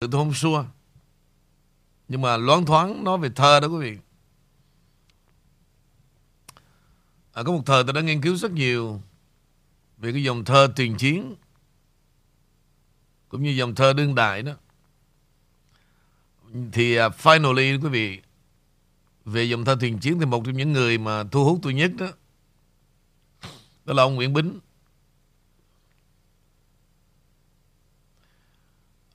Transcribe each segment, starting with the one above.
tôi không xua. Nhưng mà loáng thoáng nói về thơ đó quý vị. À, có một thời tôi đã nghiên cứu rất nhiều về cái dòng thơ tiền chiến cũng như dòng thơ đương đại đó. Thì uh, finally quý vị về dòng thơ tiền chiến thì một trong những người mà thu hút tôi nhất đó đó là ông Nguyễn Bính.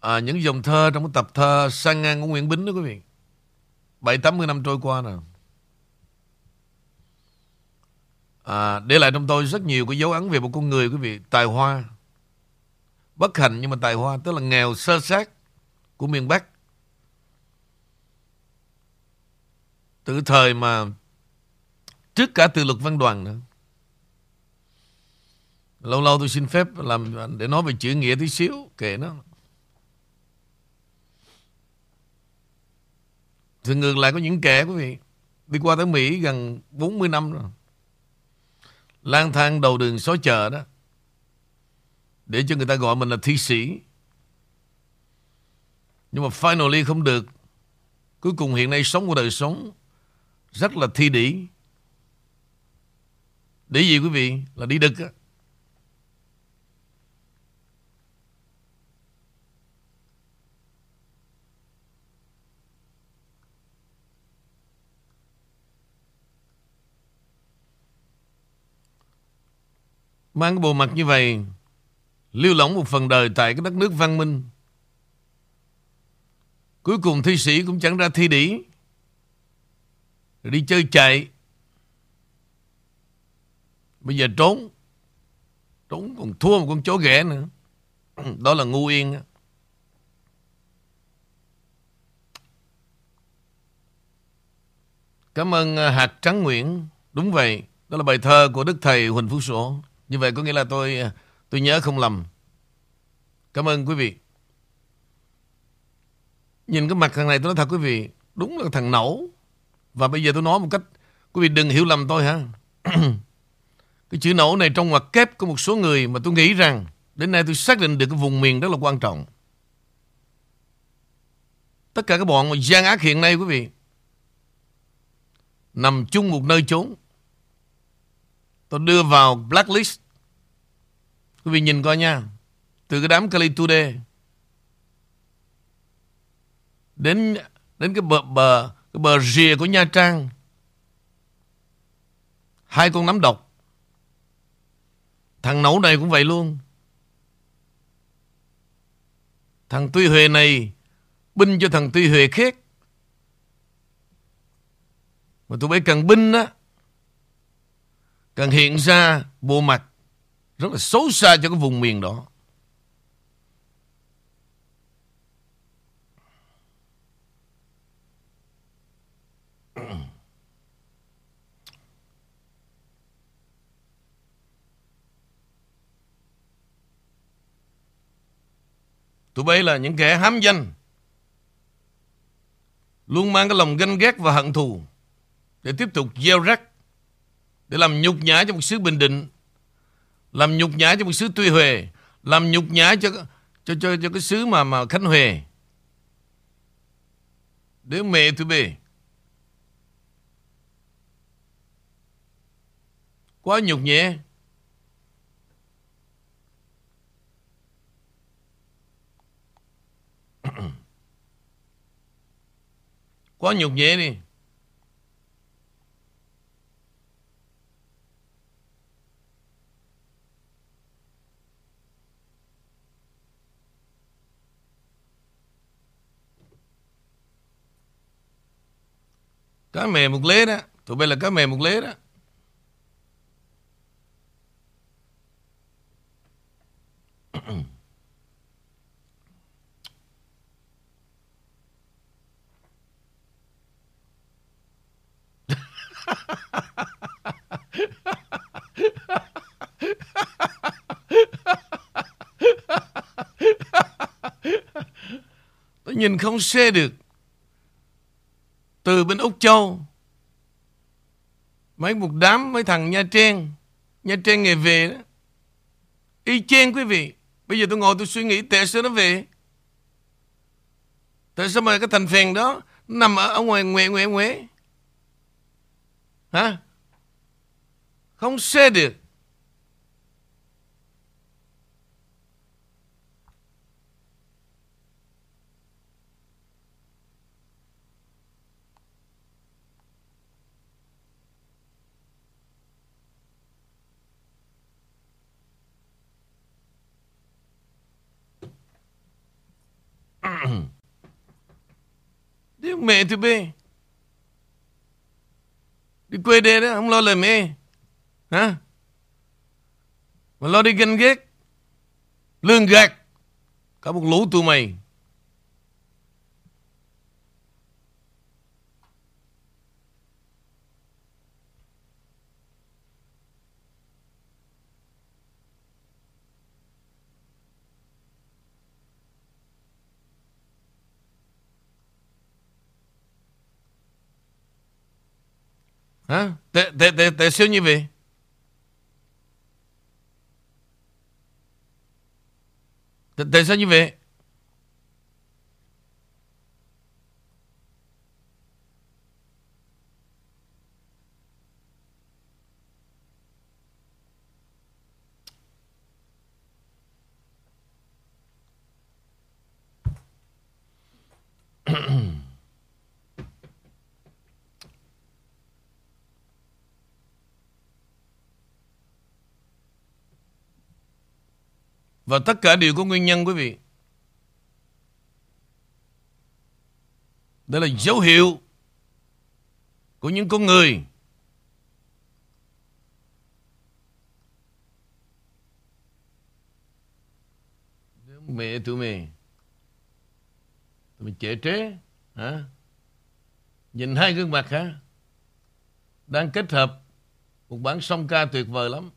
À, những dòng thơ trong cái tập thơ sang ngang của Nguyễn Bính đó quý vị. bảy tám mươi năm trôi qua nè À, để lại trong tôi rất nhiều cái dấu ấn về một con người quý vị. Tài hoa. Bất hạnh nhưng mà tài hoa. Tức là nghèo sơ sát của miền Bắc. Từ thời mà trước cả từ luật văn đoàn nữa. Lâu lâu tôi xin phép làm để nói về chữ nghĩa tí xíu. Kệ nó. Thì ngược lại có những kẻ, quý vị, đi qua tới Mỹ gần 40 năm rồi. lang thang đầu đường xó chợ đó. Để cho người ta gọi mình là thi sĩ. Nhưng mà finally không được. Cuối cùng hiện nay sống của đời sống rất là thi đỉ. Để gì, quý vị? Là đi đực á. Mang cái bộ mặt như vậy, Lưu lỏng một phần đời tại cái đất nước văn minh. Cuối cùng thi sĩ cũng chẳng ra thi đỉ. Rồi đi chơi chạy. Bây giờ trốn. Trốn còn thua một con chó ghẻ nữa. Đó là ngu yên Cảm ơn à, Hạt Trắng Nguyễn Đúng vậy, Đó là bài thơ của Đức Thầy Huỳnh Phú Sổ như vậy có nghĩa là tôi à, tôi nhớ không lầm. Cảm ơn quý vị. Nhìn cái mặt thằng này tôi nói thật quý vị, đúng là thằng nẩu. Và bây giờ tôi nói một cách, quý vị đừng hiểu lầm tôi ha. cái chữ nẩu này trong ngoặc kép của một số người mà tôi nghĩ rằng đến nay tôi xác định được cái vùng miền rất là quan trọng. Tất cả các bọn gian ác hiện nay quý vị nằm chung một nơi chốn. Tôi đưa vào blacklist Quý vị nhìn coi nha. Từ cái đám Cali Tude đến đến cái bờ bờ, cái bờ rìa của Nha Trang. Hai con nắm độc. Thằng nấu này cũng vậy luôn. Thằng Tuy Huệ này binh cho thằng Tuy Huệ khét Mà tụi bay cần binh á, cần hiện ra bộ mặt rất là xấu xa cho cái vùng miền đó. Tụi bay là những kẻ hám danh, Luôn mang cái lòng ganh ghét và hận thù Để tiếp tục gieo rắc, Để làm nhục nhã cho một xứ Bình Định làm nhục nhã cho một xứ Tuy Huệ, làm nhục nhã cho cho cho cho cái xứ mà mà Khánh Huệ. Để mẹ tụi bề. Quá nhục nhẹ. Quá nhục nhẹ đi. Cá mè một lế đó Tụi bay là cá mè một lế đó Tôi nhìn không xe được từ bên Úc Châu. Mấy một đám mấy thằng Nha Trang. Nha Trang ngày về đó. Y chang quý vị. Bây giờ tôi ngồi tôi suy nghĩ tại sao nó về? Tại sao mà cái thành phèn đó nằm ở, ở ngoài ngoài ngoài ngoài Hả? Không xe được. Đi mẹ thì bê. Đi quê đê đó, không lo lời mẹ. Hả? Mà lo đi ganh ghét. Lương gạt. Cả một lũ tụi mày. Hả? Tại, tại, tại, tại sao như vậy? Tại, tại Và tất cả đều có nguyên nhân, quý vị. Đó là dấu hiệu của những con người mẹ tụi mày. Tụi mày trẻ trế, hả? Nhìn hai gương mặt, hả? Đang kết hợp một bản song ca tuyệt vời lắm.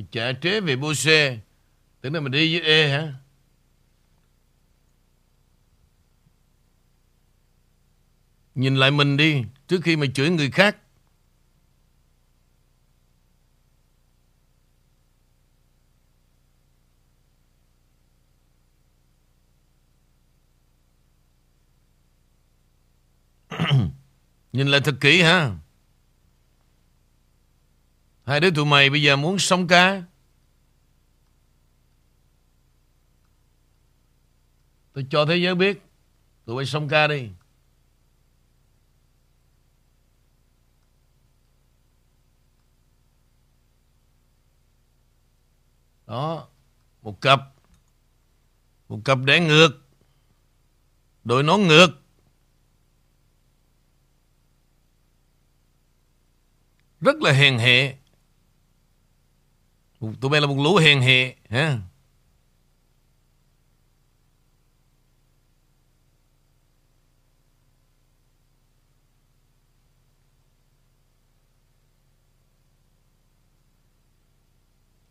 Mình chạy trế về bô xe. Tưởng là mình đi với E hả? Nhìn lại mình đi, Trước khi mà chửi người khác. Nhìn lại thật kỹ ha Hai đứa tụi mày bây giờ muốn sống cá. Tôi cho thế giới biết, Tụi bay sống ca đi. Đó, Một cặp. Một cặp để ngược. Đội nón ngược. Rất là hèn hệ Tụi bay là một lũ hèn hệ ha?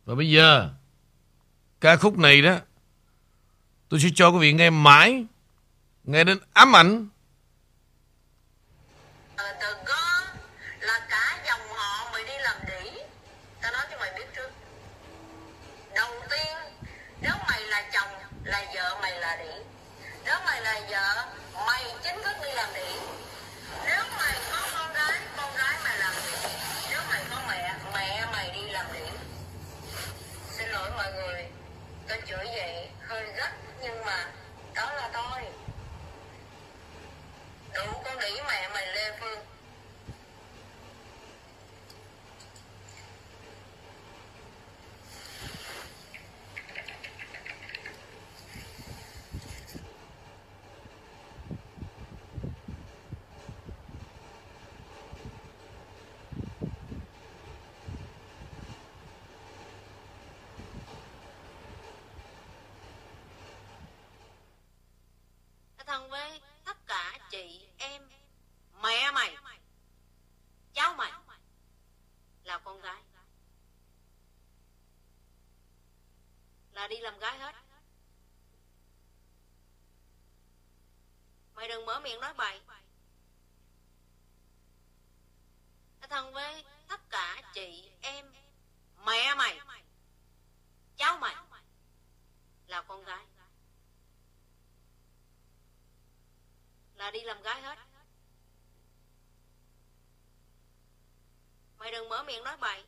Và bây giờ, ca khúc này đó, tôi sẽ cho quý vị nghe mãi, nghe đến ám ảnh đi làm gái hết Mày đừng mở miệng nói bậy. Thân với tất cả chị em, mẹ mày, cháu mày là con gái. Là đi làm gái hết. Mày đừng mở miệng nói bậy.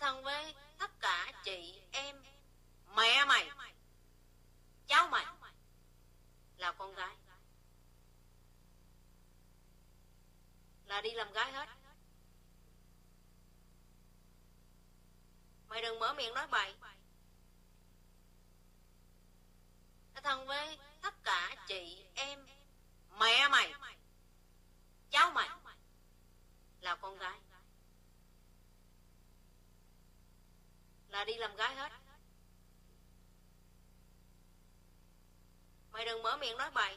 Thân với tất cả chị em, mẹ mày, cháu mày là con gái. Là đi làm gái hết. Mày đừng mở miệng nói bậy. Thân với tất cả chị em, mẹ mày, cháu mày là con gái. Là đi làm gái hết. Mày đừng mở miệng nói bậy.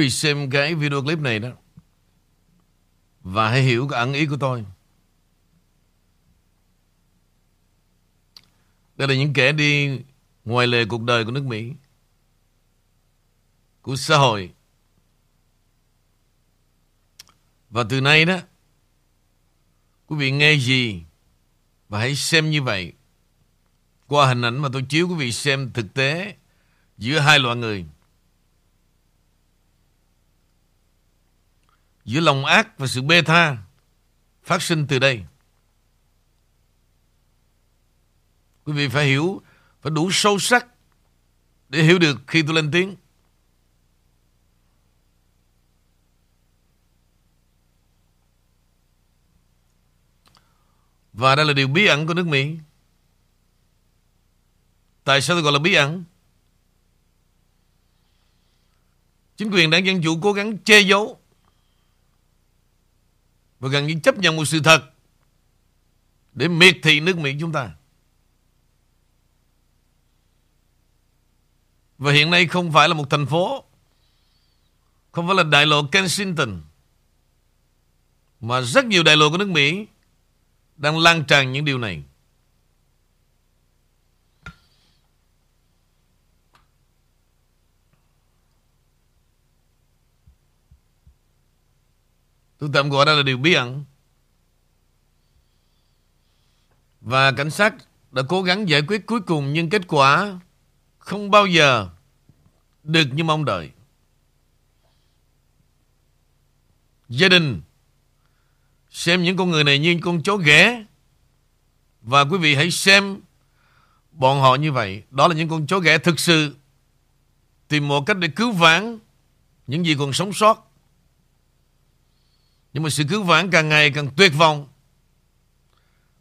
Quý vị xem cái video clip này đó. Và hãy hiểu cái ẩn ý của tôi. Đây là những kẻ đi ngoài lề cuộc đời của nước Mỹ, Của xã hội. Và từ nay đó, Quý vị nghe gì Và hãy xem như vậy. Qua hình ảnh mà tôi chiếu, quý vị xem thực tế Giữa hai loại người. Giữa lòng ác và sự bê tha phát sinh từ đây. Quý vị phải hiểu, phải đủ sâu sắc để hiểu được khi tôi lên tiếng. Và đây là điều bí ẩn của nước Mỹ. Tại sao tôi gọi là bí ẩn? Chính quyền đảng Dân Chủ cố gắng che giấu và gần như chấp nhận một sự thật để miệt thị nước Mỹ chúng ta. Và hiện nay không phải là một thành phố, không phải là đại lộ Kensington, mà rất nhiều đại lộ của nước Mỹ đang lan tràn những điều này. Tạm gọi đó là điều bí ẩn. Và cảnh sát đã cố gắng giải quyết cuối cùng nhưng kết quả không bao giờ được như mong đợi. Gia đình xem những con người này như con chó ghẻ và quý vị hãy xem bọn họ như vậy. Đó là những con chó ghẻ thực sự tìm một cách để cứu vãn những gì còn sống sót. Nhưng mà sự cứu vãn càng ngày càng tuyệt vọng.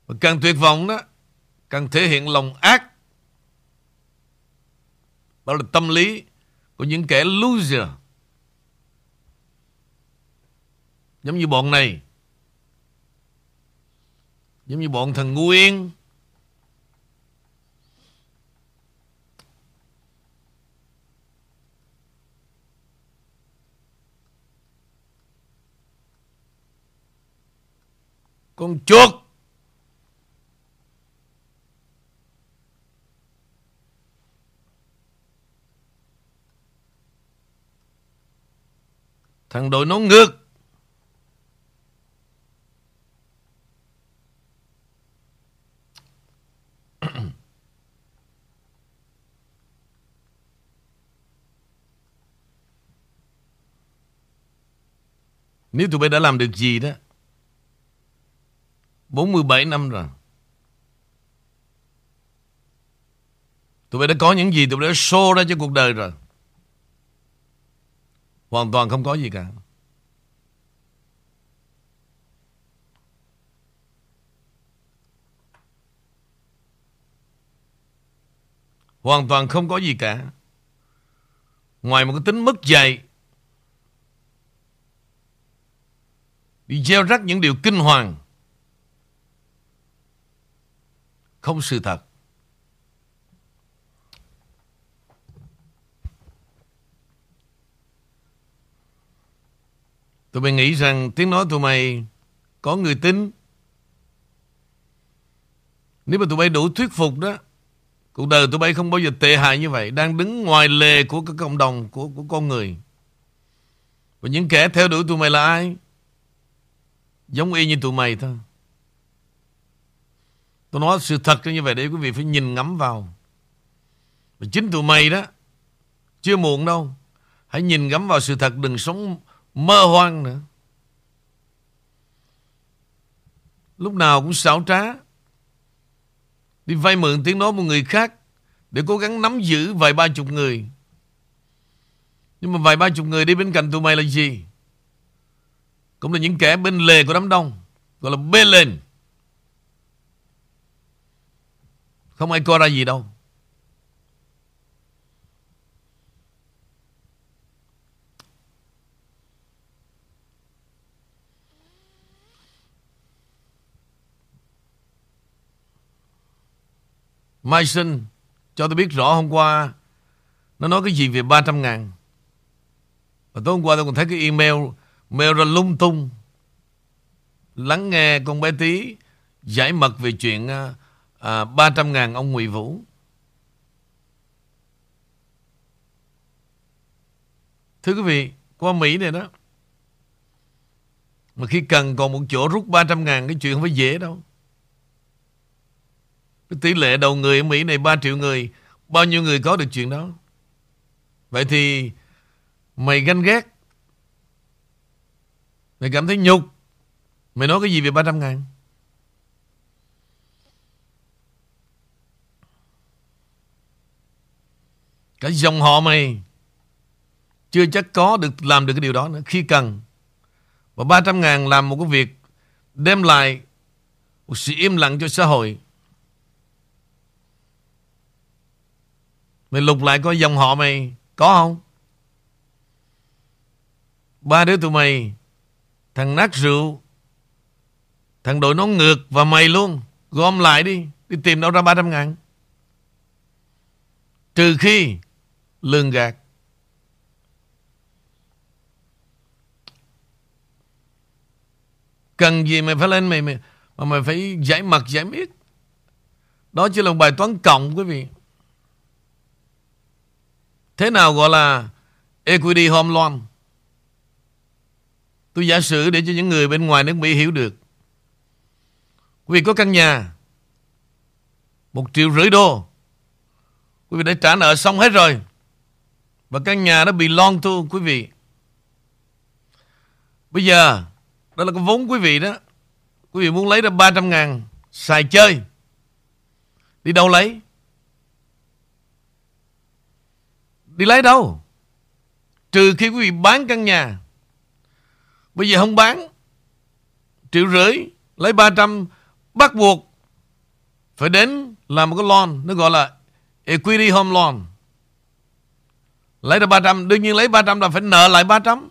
Và càng tuyệt vọng đó, càng thể hiện lòng ác. Đó là tâm lý của những kẻ loser. Giống như bọn này. Giống như bọn thằng Nguyên. Con chuột. Thằng đội nó ngược. Nếu tụi bay đã làm được gì đó 47 năm rồi. Tụi bay đã có những gì, Tụi bay đã show ra cho cuộc đời rồi. Hoàn toàn không có gì cả. Hoàn toàn không có gì cả. Ngoài một cái tính mất dạy Đi gieo rắc những điều kinh hoàng Không sự thật Tụi mày nghĩ rằng tiếng nói tụi mày có người tin. Nếu mà tụi bay đủ thuyết phục đó, cuộc đời tụi bay không bao giờ tệ hại như vậy. Đang đứng ngoài lề của cái cộng đồng, của, của con người. Và những kẻ theo đuổi tụi mày là ai? Giống y như tụi mày thôi. Tôi nói sự thật như vậy để quý vị phải nhìn ngắm vào. Và chính tụi mày đó, chưa muộn đâu. Hãy nhìn ngắm vào sự thật, đừng sống mơ hoang nữa. Lúc nào cũng xảo trá. Đi vay mượn tiếng nói một người khác để cố gắng nắm giữ vài ba chục người. Nhưng mà vài ba chục người đi bên cạnh tụi mày là gì? Cũng là những kẻ bên lề của đám đông. Gọi là bê lên. Không ai coi ra gì đâu. Mai Sinh cho tôi biết rõ hôm qua nó nói cái gì về 300 ngàn. Và tối hôm qua tôi còn thấy cái email, mail ra lung tung. Lắng nghe con bé tí giải mật về chuyện à, à, 300 ngàn ông ngụy Vũ. Thưa quý vị, qua Mỹ này đó. Mà khi cần còn một chỗ rút 300 ngàn cái chuyện không phải dễ đâu. Cái tỷ lệ đầu người ở Mỹ này 3 triệu người Bao nhiêu người có được chuyện đó Vậy thì Mày ganh ghét Mày cảm thấy nhục Mày nói cái gì về 300 ngàn Cả dòng họ mày chưa chắc có được làm được cái điều đó nữa khi cần. Và 300 ngàn làm một cái việc đem lại một sự im lặng cho xã hội. Mày lục lại coi dòng họ mày có không? Ba đứa tụi mày, Thằng nát rượu, Thằng đội nón ngược và mày luôn, Gom lại đi Đi tìm đâu ra 300 ngàn Trừ khi Lương gạt Cần gì mày phải lên mày, mày Mà mày phải giải mặt giải miết Đó chỉ là một bài toán cộng quý vị Thế nào gọi là Equity home loan Tôi giả sử để cho những người bên ngoài nước Mỹ hiểu được. Quý vị có căn nhà một triệu rưỡi đô. Quý vị đã trả nợ xong hết rồi. Và căn nhà nó bị long tu quý vị. Bây giờ, đó là cái vốn quý vị đó. Quý vị muốn lấy ra 300 ngàn, xài chơi. Đi đâu lấy? Đi lấy đâu? Trừ khi quý vị bán căn nhà Bây giờ không bán, Triệu rưỡi, Lấy 300 Bắt buộc Phải đến làm một cái loan, Nó gọi là Equity Home Loan Lấy được 300 Đương nhiên lấy 300 là phải nợ lại 300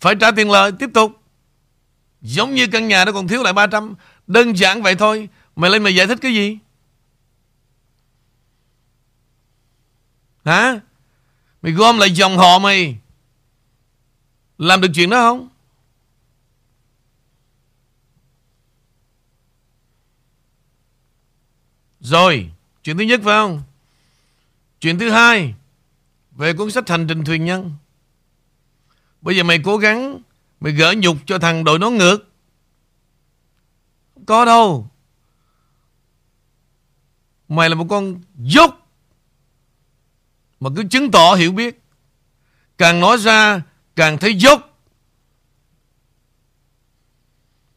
Phải trả tiền lời tiếp tục. Giống như căn nhà nó còn thiếu lại 300 Đơn giản vậy thôi. Mày lên mày giải thích cái gì? Hả? Mày gom lại dòng họ mày. Làm được chuyện đó không? Rồi. Chuyện thứ nhất phải không? Chuyện thứ hai Về cuốn sách Hành trình thuyền nhân. Bây giờ mày cố gắng, Mày gỡ nhục cho thằng đội nó ngược. Không có đâu. Mày là một con dốc mà cứ chứng tỏ hiểu biết. Càng nói ra, Càng thấy dốc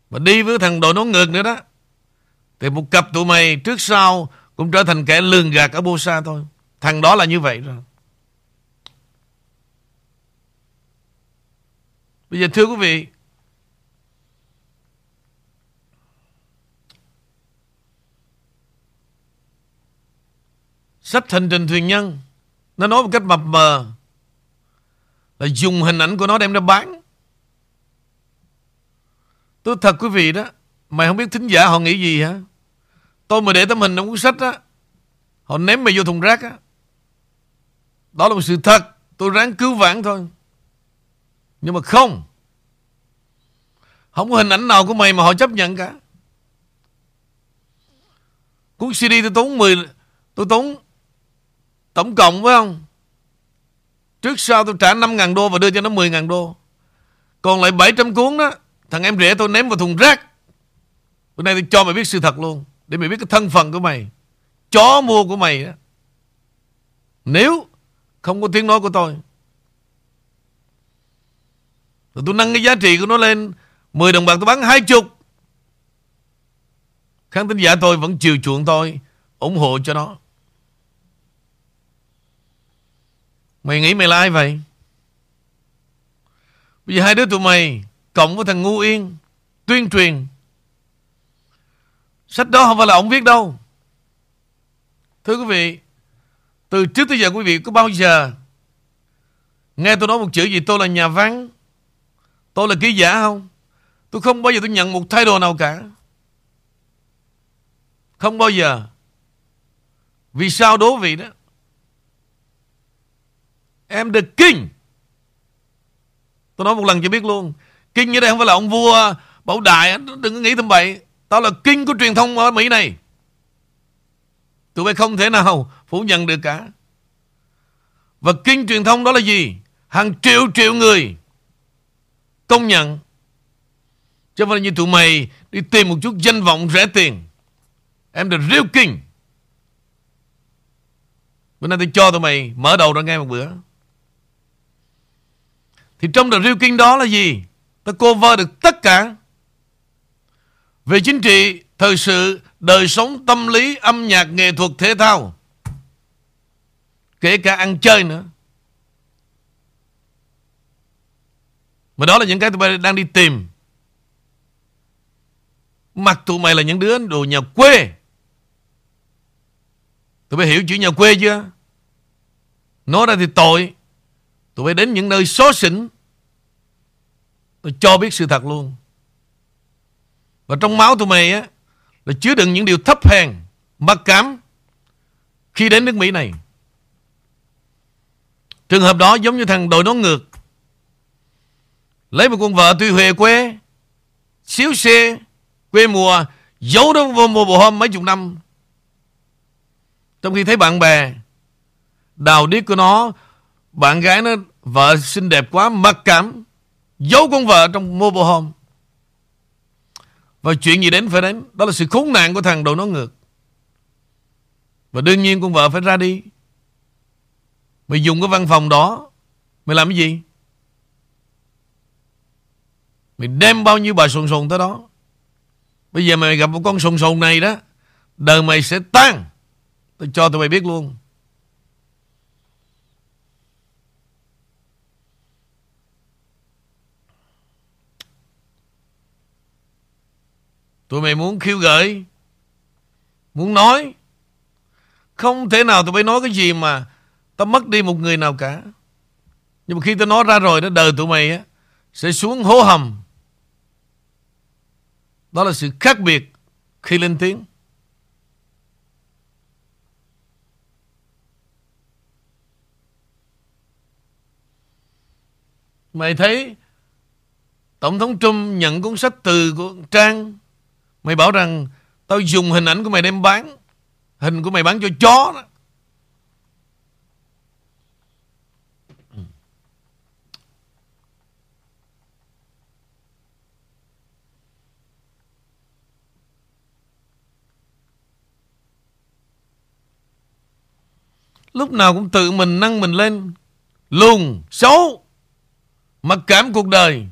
Mà đi với thằng đội nó ngược nữa đó, Thì một cặp tụi mày Trước sau cũng trở thành kẻ lường gạt Ở Bosa thôi. Thằng đó là như vậy rồi. Bây giờ thưa quý vị, Sách hành trình thuyền nhân, nó nói một cách mập mờ Là dùng hình ảnh của nó đem ra bán. Tôi thật quý vị đó, Mày không biết thính giả họ nghĩ gì hả? Tôi mà để tấm hình trong cuốn sách á Họ ném mày vô thùng rác á Đó là một sự thật Tôi ráng cứu vãn thôi Nhưng mà không Không có hình ảnh nào của mày mà họ chấp nhận cả Cuốn CD tôi tốn 10 Tôi tốn Tổng cộng phải không? Trước sau tôi trả 5.000 đô và đưa cho nó 10.000 đô. Còn lại 700 cuốn đó, thằng em rể tôi ném vào thùng rác. Bữa nay tôi cho mày biết sự thật luôn. Để mày biết cái thân phận của mày. Chó mua của mày đó. Nếu không có tiếng nói của tôi. Rồi tôi nâng cái giá trị của nó lên 10 đồng bạc tôi bán 20 Khán tính giả tôi vẫn chiều chuộng tôi, ủng hộ cho nó Mày nghĩ mày là ai vậy? Bây giờ hai đứa tụi mày Cộng với thằng Ngu Yên, Tuyên truyền Sách đó không phải là ông viết đâu. Thưa quý vị, Từ trước tới giờ quý vị có bao giờ Nghe tôi nói một chữ gì tôi là nhà văn, Tôi là ký giả không? Tôi không bao giờ tôi nhận một thái độ nào cả. Không bao giờ. Vì sao đố vị đó? Em the king. Tôi nói một lần cho biết luôn, King ở đây không phải là ông vua Bảo đại Đừng có nghĩ tầm bậy. Tao là kinh của truyền thông ở Mỹ này Tụi bay không thể nào phủ nhận được cả Và kinh truyền thông đó là gì? Hàng triệu triệu người Công nhận Chứ không phải như tụi mày Đi tìm một chút danh vọng rẻ tiền Em là real king Bữa nay tôi cho tụi mày Mở đầu ra ngay một bữa thì trong The Real King đó là gì? Ta cover được tất cả. Về chính trị, Thời sự, đời sống, tâm lý, âm nhạc, nghệ thuật, thể thao. Kể cả ăn chơi nữa. Mà đó là những cái tụi bay đang đi tìm. Mặt tụi mày là những đứa đồ nhà quê. Tụi bay hiểu chữ nhà quê chưa? Nói ra thì tội. Tụi bay đến những nơi xó xỉnh. Tôi cho biết sự thật luôn. Và trong máu tụi mày á là chứa đựng những điều thấp hèn, mặc cảm khi đến nước Mỹ này. Trường hợp đó giống như thằng đội nón ngược. Lấy một con vợ tuy huề quê, xíu xe, quê mùa, giấu nó vô mùa bộ hôm mấy chục năm. Trong khi thấy bạn bè, đào điếc của nó, bạn gái nó, vợ xinh đẹp quá, mặc cảm, giấu con vợ trong mobile home. Và chuyện gì đến phải đến. Đó là sự khốn nạn của thằng đầu nó ngược. Và đương nhiên con vợ phải ra đi. Mày dùng cái văn phòng đó, Mày làm cái gì? Mày đem bao nhiêu bà sồn sồn tới đó. Bây giờ mày gặp một con sồn sồn này đó, Đời mày sẽ tan. Tôi cho tụi mày biết luôn. Tụi mày muốn khiêu gợi, Muốn nói. Không thể nào tụi bay nói cái gì mà Tao mất đi một người nào cả. Nhưng mà khi tao nói ra rồi đó, Đời tụi mày á, Sẽ xuống hố hầm. Đó là sự khác biệt Khi lên tiếng. Mày thấy Tổng thống Trump nhận cuốn sách từ của Trang Mày bảo rằng Tao dùng hình ảnh của mày đem bán Hình của mày bán cho chó đó. Lúc nào cũng tự mình nâng mình lên Lùn, xấu Mặc cảm cuộc đời.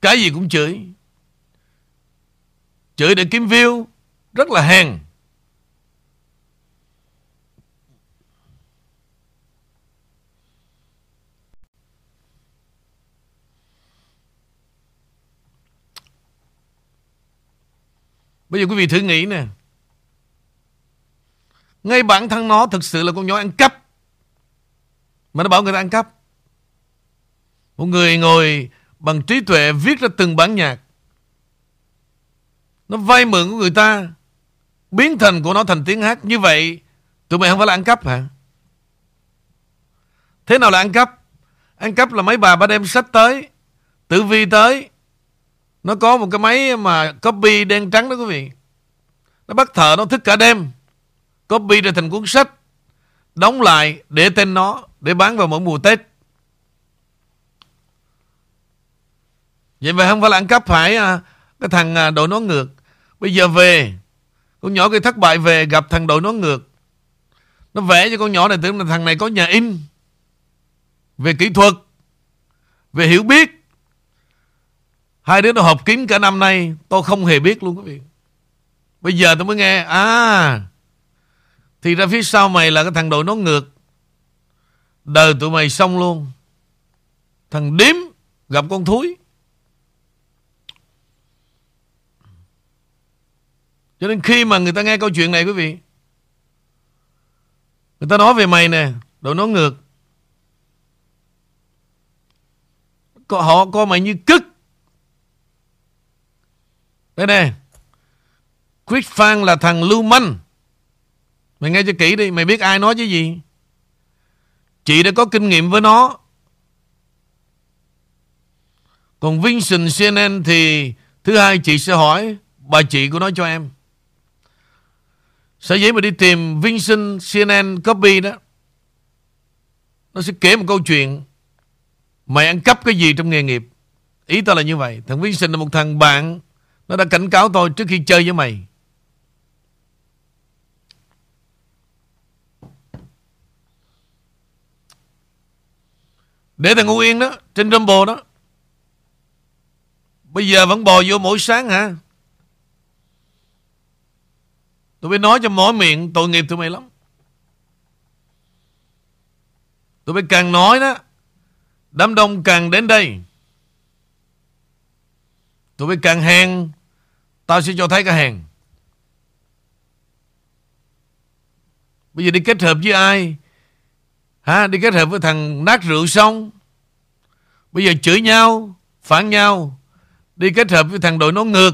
Cái gì cũng chửi. Chửi để kiếm view. Rất là hèn. Bây giờ quý vị thử nghĩ nè. Ngay bản thân nó thực sự là con nhỏ ăn cắp. Mà nó bảo người ta ăn cắp. Một người ngồi bằng trí tuệ viết ra từng bản nhạc nó vay mượn của người ta. Biến thành của nó thành tiếng hát. Như vậy, tụi mày không phải là ăn cắp hả? Thế nào là ăn cắp? Ăn cắp là mấy bà ba đem sách tới, tử vi tới. Nó có một cái máy mà Copy đen trắng đó quý vị. Nó bắt thợ nó thức cả đêm, Copy ra thành cuốn sách, Đóng lại để tên nó, Để bán vào mỗi mùa Tết. Vậy mà không phải là ăn cắp phải à, Cái thằng à, đội nó ngược. Bây giờ về, Con nhỏ kia thất bại về, gặp thằng đội nó ngược. Nó vẽ cho con nhỏ này tưởng là thằng này có nhà in. Về kỹ thuật, Về hiểu biết. Hai đứa nó học kiếm cả năm nay, Tôi không hề biết luôn quý vị. Bây giờ tôi mới nghe À Thì ra phía sau mày là cái thằng đội nó ngược. Đời tụi mày xong luôn. Thằng điếm Gặp con thúi. Cho nên khi mà người ta nghe câu chuyện này, quý vị, Người ta nói về mày nè Đồ nó ngược. Họ coi mày như cứt Đây nè Quyết Phan là thằng lưu manh. Mày nghe cho kỹ đi, Mày biết ai nói chứ gì? Chị đã có kinh nghiệm với nó. Còn Vincent CNN thì Thứ hai chị sẽ hỏi Bà chị của nó cho em. Sở dĩ mà đi tìm Vincent CNN copy đó, Nó sẽ kể một câu chuyện. Mày ăn cắp cái gì trong nghề nghiệp? Ý tao là như vậy. Thằng Vincent là một thằng bạn, Nó đã cảnh cáo tôi trước khi chơi với mày. Để thằng Ngô Yên đó, Trên Rumble đó, Bây giờ vẫn bò vô mỗi sáng hả? Tôi biết nói cho mỗi miệng, tội nghiệp tụi mày lắm. Tụi bay càng nói đó, Đám đông càng đến đây. Tụi bay càng hèn, Tao sẽ cho thấy cái hèn. Bây giờ đi kết hợp với ai? Hả Đi kết hợp với thằng nát rượu xong. Bây giờ chửi nhau, Phản nhau. Đi kết hợp với thằng đội nó ngược.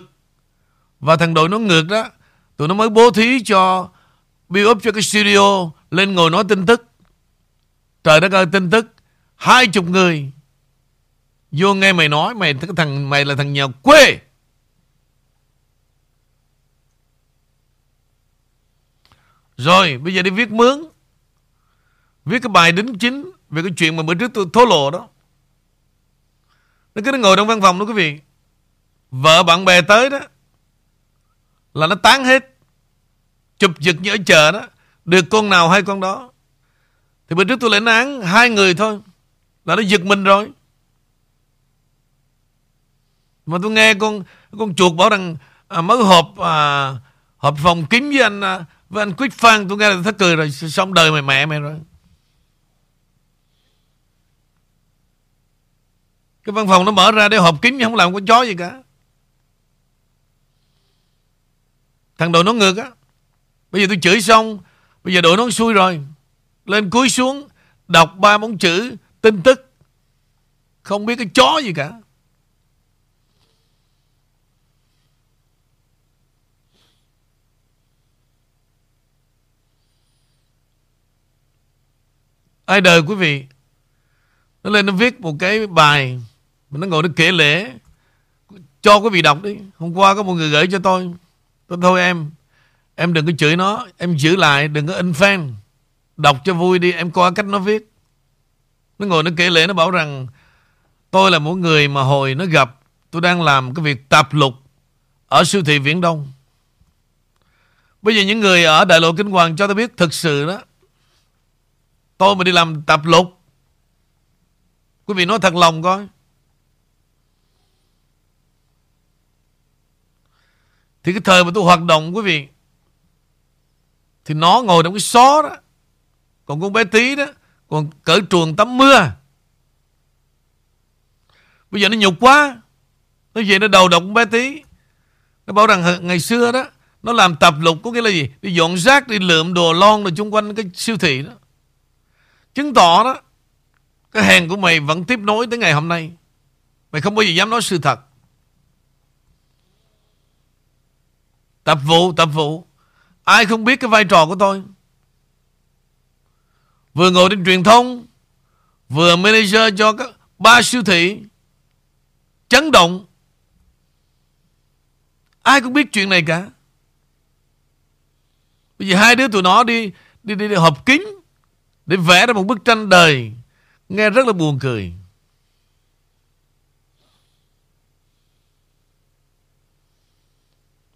Và thằng đội nó ngược đó Tụi nó mới bố thí cho Build up cho cái studio Lên ngồi nói tin tức. Trời đất ơi, tin tức. Hai chục người. Vô nghe mày nói, mày cái thằng, mày là thằng nhà quê. Rồi, bây giờ đi viết mướn. Viết cái bài đính chính Về cái chuyện mà bữa trước tôi thố lộ đó. Nó cứ ngồi trong văn phòng đó quý vị. Vợ bạn bè tới đó. Là nó tán hết. Chụp giật như ở chợ đó. Được con nào hay con đó. Thì bữa trước tôi lên án Hai người thôi. Là nó giật mình rồi. Mà tôi nghe con con chuột bảo rằng à, Mới họp à, Họp phòng kín với anh à, Với anh Quyết Phan Tôi nghe là thất cười rồi Xong đời mày mẹ mày rồi. Cái văn phòng nó mở ra để họp kín Không làm con chó gì cả. Thằng đội nó ngược á. Bây giờ tôi chửi xong, Bây giờ đội nó xui rồi. Lên cúi xuống, Đọc ba bốn chữ, tin tức. Không biết cái chó gì cả. Ai đời quý vị? Nó lên nó viết một cái bài, Mà nó ngồi nó kể lễ. Cho quý vị đọc đi. Hôm qua có một người gửi cho tôi. Tôi thôi em Em đừng có chửi nó, Em giữ lại, đừng có in fan. Đọc cho vui đi, Em coi cách nó viết. Nó ngồi nó kể lễ, nó bảo rằng, Tôi là một người mà hồi nó gặp, Tôi đang làm cái việc tạp lục Ở siêu thị Viễn Đông. Bây giờ những người ở đại lộ Kinh Hoàng cho tôi biết Thực sự đó, Tôi mà đi làm tạp lục, Quý vị nói thật lòng coi. Thì cái thời mà tôi hoạt động, quý vị, Thì nó ngồi trong cái xó đó. Còn con bé tí đó, Còn cỡ truồng tắm mưa Bây giờ nó nhục quá. Nó về nó đầu độc con bé tí Nó bảo rằng ngày xưa đó, Nó làm tập lục có nghĩa là gì? Đi dọn rác, đi lượm đồ lon rồi chung quanh cái siêu thị đó. Chứng tỏ đó, Cái hàng của mày vẫn tiếp nối tới ngày hôm nay. Mày không bao giờ dám nói sự thật. Tập vụ, tập vụ. Ai không biết cái vai trò của tôi? Vừa ngồi trên truyền thông, vừa manager cho các ba siêu thị. Chấn động. Ai cũng biết chuyện này cả. Bây giờ hai đứa tụi nó đi đi đi, đi họp kính để vẽ ra một bức tranh đời nghe rất là buồn cười.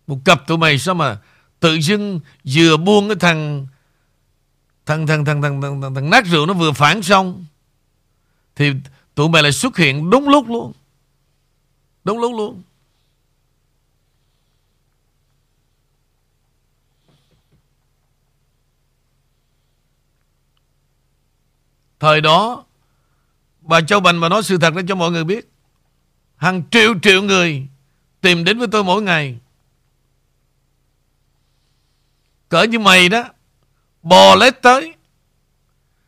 Một cặp tụi mày sao mà tự dưng vừa buông cái thằng thằng thằng thằng thằng thằng, thằng, thằng nát rượu nó vừa phản xong thì tụi mày lại xuất hiện đúng lúc luôn. Đúng lúc luôn. Thời đó Bà Châu Bành mà nói sự thật để cho mọi người biết Hàng triệu triệu người Tìm đến với tôi mỗi ngày Cỡ như mày đó. Bò lết tới.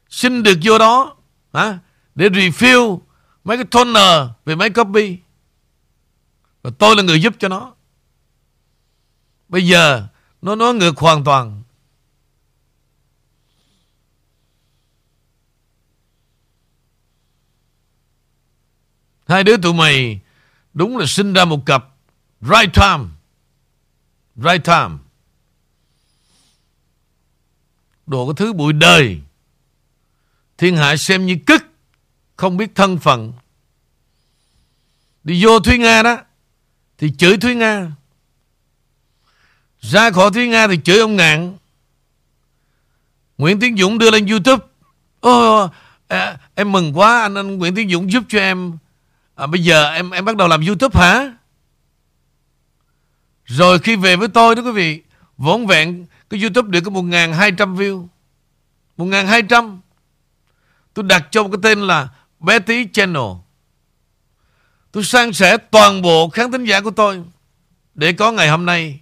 Xin được vô đó hả, Để refill Mấy cái toner về mấy copy. Và tôi là người giúp cho nó. Bây giờ Nó nói ngược hoàn toàn. Hai đứa tụi mày Đúng là sinh ra một cặp Right time. Right time. Đồ cái thứ bụi đời. Thiên hạ xem như cức, Không biết thân phận. Đi vô Thúy Nga đó Thì chửi Thúy Nga. Ra khỏi Thúy Nga thì chửi ông Ngạn. Nguyễn Tiến Dũng đưa lên Youtube. Ô, à, Em mừng quá anh, anh Nguyễn Tiến Dũng giúp cho em. À, Bây giờ em em bắt đầu làm Youtube hả? Rồi khi về với tôi đó quý vị Vốn vẹn cái YouTube được có 1.200 view. 1.200 Tôi đặt cho một cái tên là Betty Channel. Tôi sang sẻ toàn bộ khán thính giả của tôi Để có ngày hôm nay.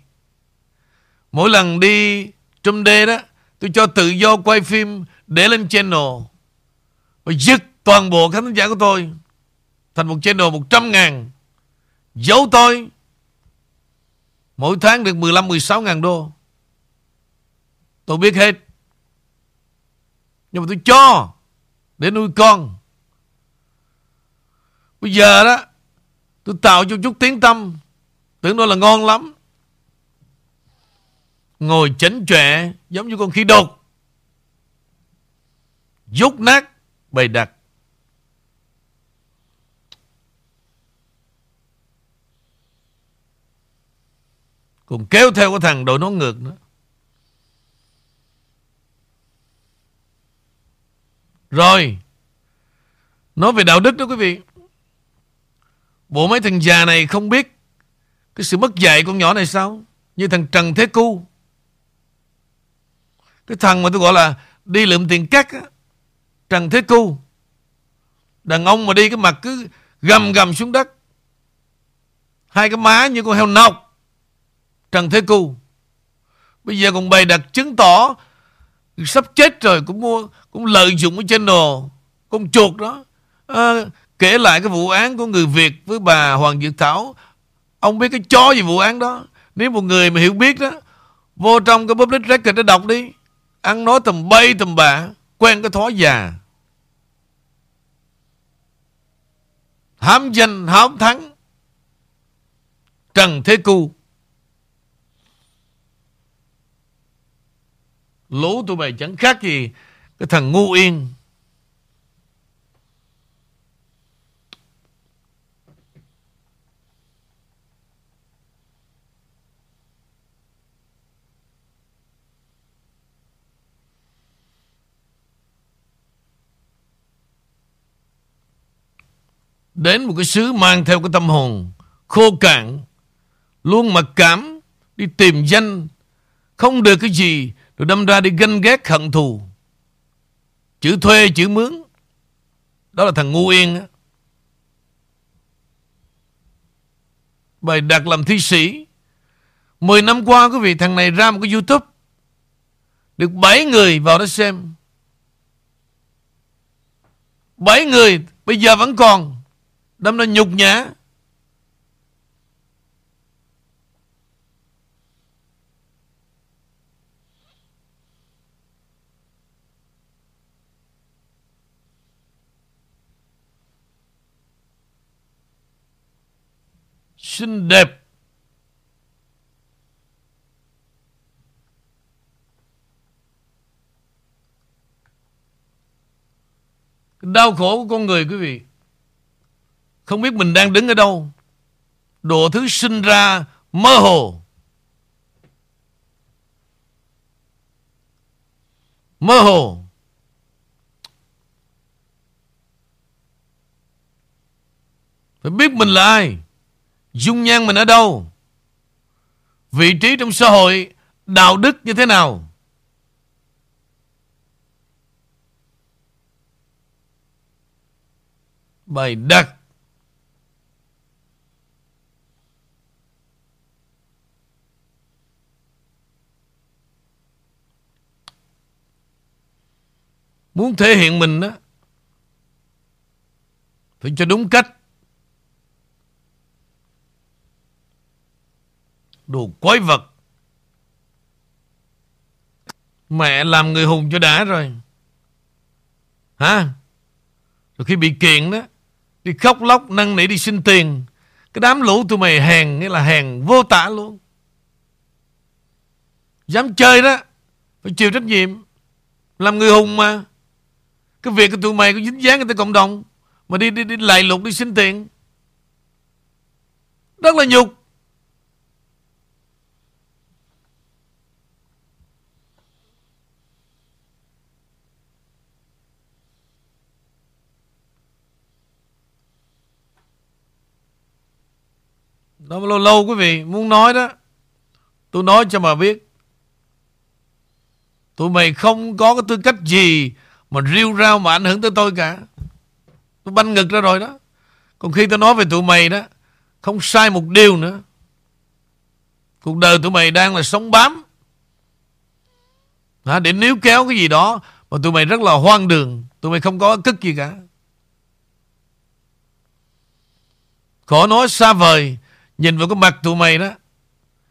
Mỗi lần đi trong đê đó, Tôi cho tự do quay phim Để lên channel Và dứt toàn bộ khán thính giả của tôi Thành một channel 100 ngàn. Giấu tôi. Mỗi tháng được 15-16 ngàn đô. Tôi biết hết. Nhưng mà tôi cho Để nuôi con. Bây giờ đó, Tôi tạo cho chút tiếng tâm. Tưởng đó là ngon lắm. Ngồi chấn trẻ Giống như con khí đột. Dốt nát Bày đặt Cùng kéo theo cái thằng đội nón ngược nữa. Rồi. Nói về đạo đức đó quý vị. Bộ mấy thằng già này không biết Cái sự mất dạy con nhỏ này sao? Như thằng Trần Thế Cu. Cái thằng mà tôi gọi là Đi lượm tiền cắt á, Trần Thế Cu. Đàn ông mà đi cái mặt cứ gầm gầm xuống đất. Hai cái má như con heo nọc. Trần Thế Cu. Bây giờ còn bày đặt chứng tỏ Sắp chết rồi, Cũng mua cũng lợi dụng cái channel Con chuột đó. À, Kể lại cái vụ án của người Việt Với bà Hoàng Diệu Thảo. Ông biết cái chó gì vụ án đó. Nếu một người mà hiểu biết đó Vô trong cái public record để đọc đi. Ăn nói tầm bay tầm bạ Quen cái thói già. Hám danh hám thắng. Trần Thế Cu Lũ tụi mày chẳng khác gì cái thằng ngu yên. Đến một cái xứ mang theo cái tâm hồn Khô cạn, Luôn mặc cảm, Đi tìm danh, Không được cái gì, Rồi đâm ra đi ganh ghét hận thù. Chữ thuê, chữ mướn. Đó là thằng ngu yên á. Bài đặt làm thi sĩ. Mười năm qua, quý vị, thằng này ra một cái YouTube. Được bảy người vào đó xem. Bảy người, Bây giờ vẫn còn. Đâm ra nhục nhã. Xinh đẹp. Đau khổ của con người, quý vị, không biết mình đang đứng ở đâu. Độ thứ sinh ra mơ hồ. Mơ hồ. Phải biết mình là ai. Dung nhan mình ở đâu? Vị trí trong xã hội Đạo đức như thế nào? Bài đặt. Muốn thể hiện mình đó Phải cho đúng cách. Đồ quái vật. Mẹ làm người hùng cho đã rồi. Hả? Rồi khi bị kiện đó, Đi khóc lóc, năn nỉ, đi xin tiền, Cái đám lũ tụi mày hèn, Nghĩa là hèn vô tả luôn. Dám chơi đó, Phải chịu trách nhiệm. Làm người hùng mà. Cái việc của tụi mày có dính dáng tới cộng đồng, Mà đi đi đi lại lục đi xin tiền. Rất là nhục. Đó lâu lâu quý vị muốn nói đó Tôi nói cho mà biết. Tụi mày không có cái tư cách gì Mà riêu rao mà ảnh hưởng tới tôi cả. Tôi banh ngực ra rồi đó. Còn khi tôi nói về tụi mày đó Không sai một điều nữa. Cuộc đời tụi mày đang là sống bám. À, Để níu kéo cái gì đó Mà tụi mày rất là hoang đường. Tụi mày không có cất gì cả. Khó nói xa vời Nhìn vào cái mặt tụi mày đó,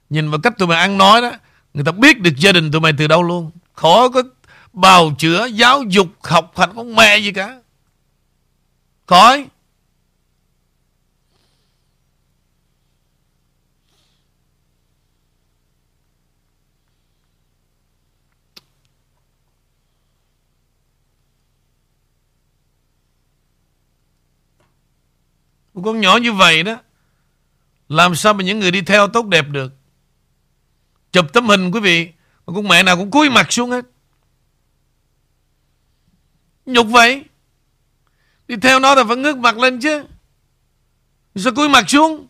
Nhìn vào cách tụi mày ăn nói đó, Người ta biết được gia đình tụi mày từ đâu luôn. Khó có bào chữa, Giáo dục, học hành con mẹ gì cả. Khỏi. Một con nhỏ như vậy đó làm sao mà những người đi theo tốt đẹp được? Chụp tấm hình, quý vị, Mà con mẹ nào cũng cúi mặt xuống hết. Nhục vậy. Đi theo nó là phải ngước mặt lên chứ. Sao cúi mặt xuống?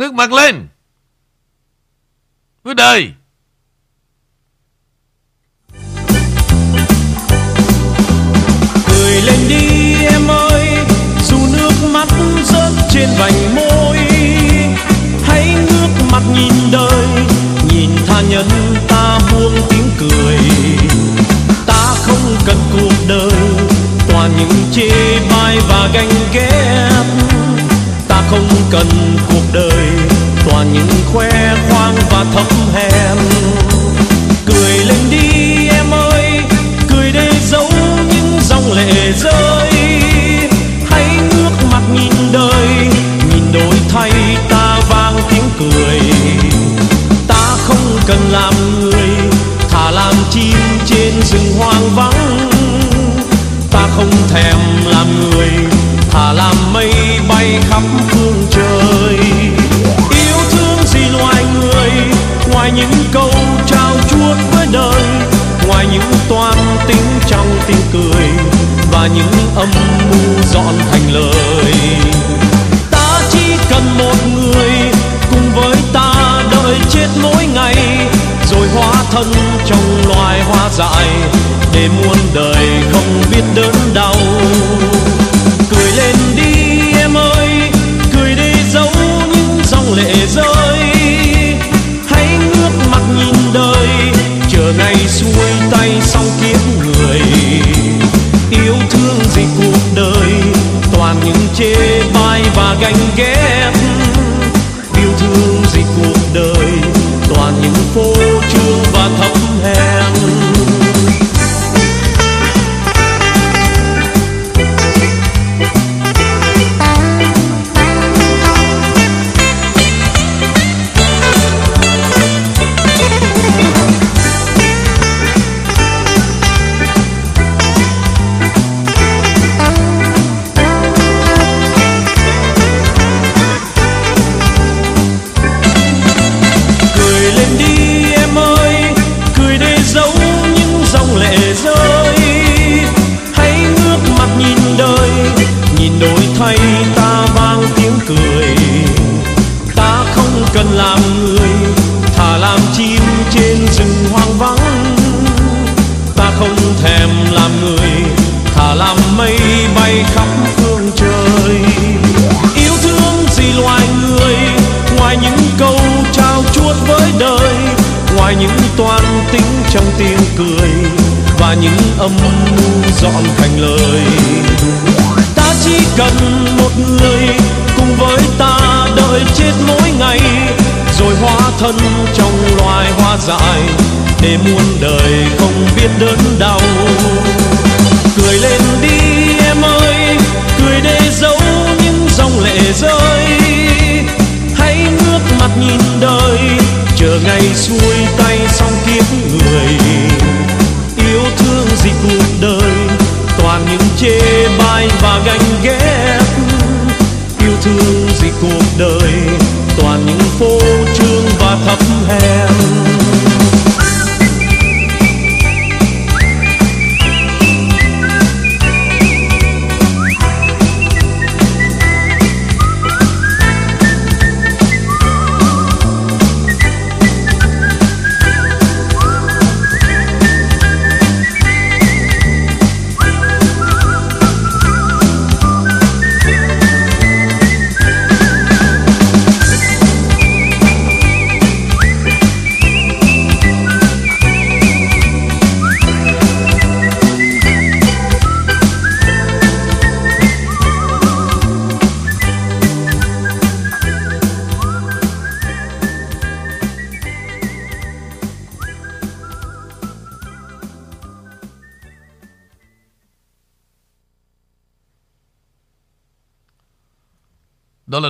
Ngước mặt lên. Với đời Cười lên đi em ơi, Dù nước mắt rớt trên vành môi, Hãy ngước mặt nhìn đời, Nhìn tha nhân ta buông tiếng cười. Ta không cần cuộc đời, Toàn những chê bai và ganh ghét không cần cuộc đời, Toàn những khoe khoang và thấp hèn. Cười lên đi em ơi, Cười để giấu những dòng lệ rơi. Hãy ngước mặt nhìn đời, Nhìn đổi thay ta vang tiếng cười. Ta không cần làm người, thả làm chim trên rừng hoang vắng. Ta không thèm làm người Thà làm mây bay khắp phương trời. Yêu thương gì loài người, Ngoài những câu trao chuốt với đời, Ngoài những toan tính trong tiếng cười Và những âm mưu dọn thành lời. Ta chỉ cần một người Cùng với ta đợi chết mỗi ngày, Rồi hóa thân trong loài hoa dại Để muôn đời không biết đớn đau.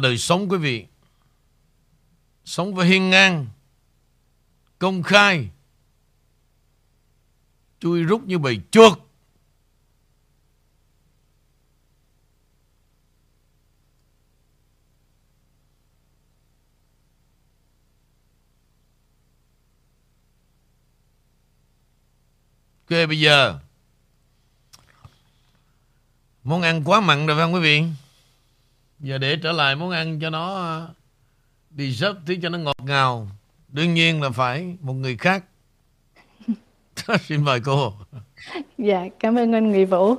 Là đời sống quý vị. Sống với hiên ngang, công khai, chui rút như bầy chuột. Ok bây giờ Món ăn quá mặn rồi phải không quý vị Giờ để trở lại món ăn cho nó đi sấp tí cho nó ngọt ngào. Đương nhiên là phải một người khác. Xin mời cô. Dạ, cảm ơn anh Nghị Vũ.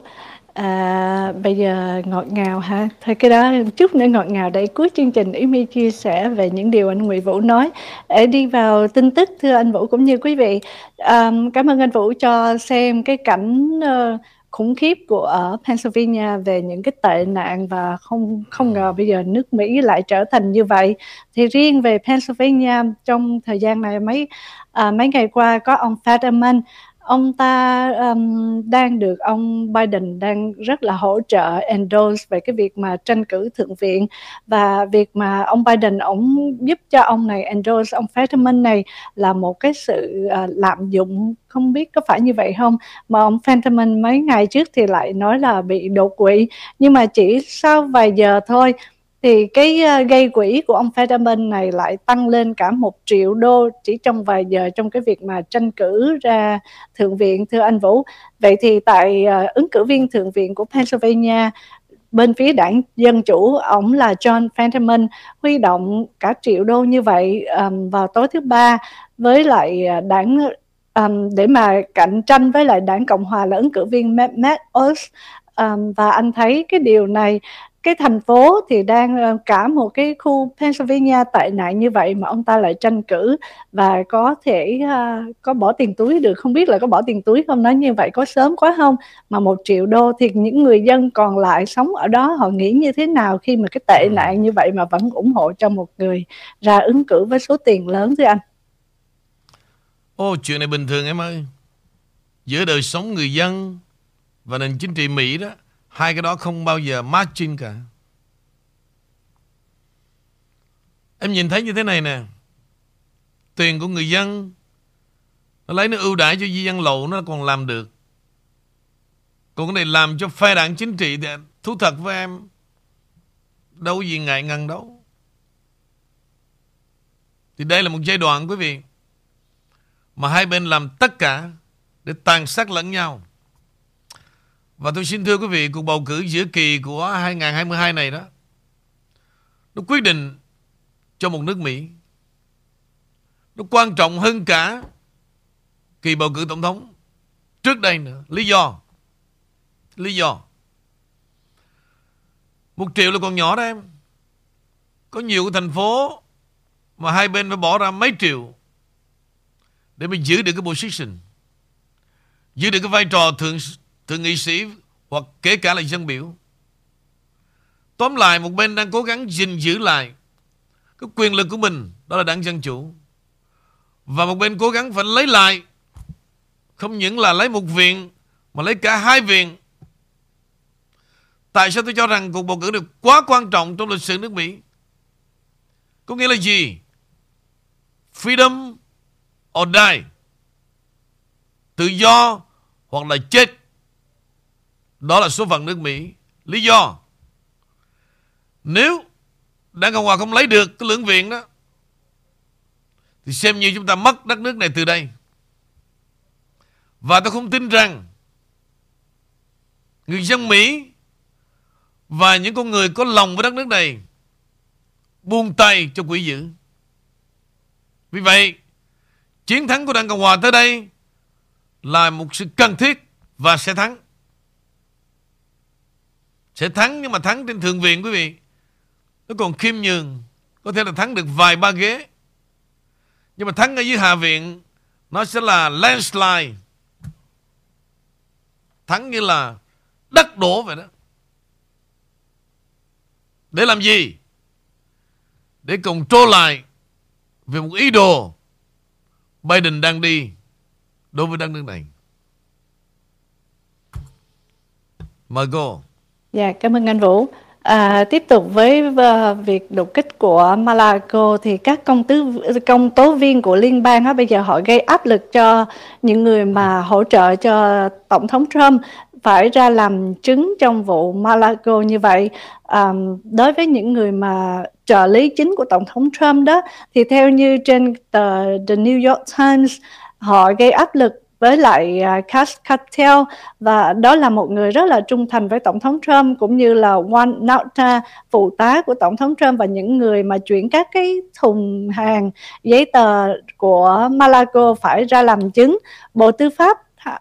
À, bây giờ ngọt ngào ha thôi cái đó chút nữa ngọt ngào để cuối chương trình ý mi chia sẻ về những điều anh Nguyễn Vũ nói để đi vào tin tức thưa anh Vũ cũng như quý vị à, cảm ơn anh Vũ cho xem cái cảnh uh, khủng khiếp của ở Pennsylvania về những cái tệ nạn và không không ngờ bây giờ nước Mỹ lại trở thành như vậy. Thì riêng về Pennsylvania trong thời gian này mấy à, mấy ngày qua có ông Fetterman ông ta um, đang được ông Biden đang rất là hỗ trợ endorse về cái việc mà tranh cử thượng viện. Và việc mà ông Biden ông giúp cho ông này endorse ông Fetterman này là một cái sự uh, lạm dụng. Không biết có phải như vậy không? Mà ông Fetterman mấy ngày trước thì lại nói là bị đột quỵ. Nhưng mà chỉ sau vài giờ thôi thì cái ờ, gây quỹ của ông Federman này lại tăng lên cả một triệu đô chỉ trong vài giờ trong cái việc mà tranh cử ra thượng viện thưa anh Vũ. Vậy thì tại ờ, ứng cử viên thượng viện của Pennsylvania bên phía đảng Dân Chủ, ông là John Fetterman huy động cả triệu đô như vậy um, vào tối thứ ba với lại ờ, đảng um, để mà cạnh tranh với lại đảng Cộng Hòa là ứng cử viên Matt, Matt Oz um, và anh thấy cái điều này cái thành phố thì đang ờ, cả một cái khu Pennsylvania tệ nạn như vậy mà ông ta lại tranh cử và có thể uh, có bỏ tiền túi được. Không biết là có bỏ tiền túi không? Nói như vậy có sớm quá không? Mà một triệu đô thì những người dân còn lại sống ở đó họ nghĩ như thế nào khi mà cái tệ nạn như vậy mà vẫn ủng hộ cho một người ra ứng cử với số tiền lớn thưa anh? Ô chuyện này bình thường em ơi. Giữa đời sống người dân và nền chính trị Mỹ đó Hai cái đó không bao giờ matching cả. Em nhìn thấy như thế này nè. Tiền của người dân, nó lấy nó ưu đãi cho di dân lậu nó còn làm được. Còn cái này làm cho phe đảng chính trị thì thú thật với em đâu gì ngại ngần đâu. Thì đây là một giai đoạn, quý vị, mà hai bên làm tất cả để tàn sát lẫn nhau. Và tôi xin thưa quý vị, cuộc bầu cử giữa kỳ của 2022 này đó, nó quyết định cho một nước Mỹ. Nó quan trọng hơn cả kỳ bầu cử tổng thống trước đây nữa. Lý do. Lý do. Một triệu là còn nhỏ đó em. Có nhiều cái thành phố mà hai bên phải bỏ ra mấy triệu để mình giữ được cái position. Giữ được cái vai trò thượng thượng nghị sĩ hoặc kể cả là dân biểu. Tóm lại một bên đang cố gắng gìn giữ lại cái quyền lực của mình, đó là đảng Dân Chủ. Và một bên cố gắng phải lấy lại không những là lấy một viện mà lấy cả hai viện. Tại sao tôi cho rằng cuộc bầu cử được quá quan trọng trong lịch sử nước Mỹ? Có nghĩa là gì? Freedom or die. Tự do hoặc là chết. Đó là số phận nước Mỹ. Lý do, nếu Đảng Cộng Hòa không lấy được cái lưỡng viện đó, Thì xem như chúng ta mất đất nước này từ đây. Và tôi không tin rằng Người dân Mỹ Và những con người có lòng với đất nước này Buông tay cho quỷ dữ. Vì vậy, Chiến thắng của Đảng Cộng Hòa tới đây Là một sự cần thiết Và sẽ thắng. Sẽ thắng nhưng mà thắng trên thượng viện quý vị. Nó còn khiêm nhường, Có thể là thắng được vài ba ghế. Nhưng mà thắng ở dưới Hạ viện, Nó sẽ là landslide. Thắng như là Đất đổ vậy đó. Để làm gì? Để cùng trô lại Về một ý đồ Biden đang đi Đối với đất nước này. Mời cô Dạ, cảm ơn anh Vũ. À, tiếp tục với uh, việc đột kích của Malaco thì các công tố công tố viên của liên bang đó, bây giờ họ gây áp lực cho những người mà hỗ trợ cho tổng thống Trump phải ra làm chứng trong vụ Malaco như vậy. À, đối với những người mà trợ lý chính của tổng thống Trump đó thì theo như trên tờ The New York Times họ gây áp lực với lại à, Cash Cartel và đó là một người rất là trung thành với tổng thống Trump cũng như là Juan Nauta phụ tá của tổng thống Trump và những người mà chuyển các cái thùng hàng giấy tờ của Malaco phải ra làm chứng. Bộ Tư pháp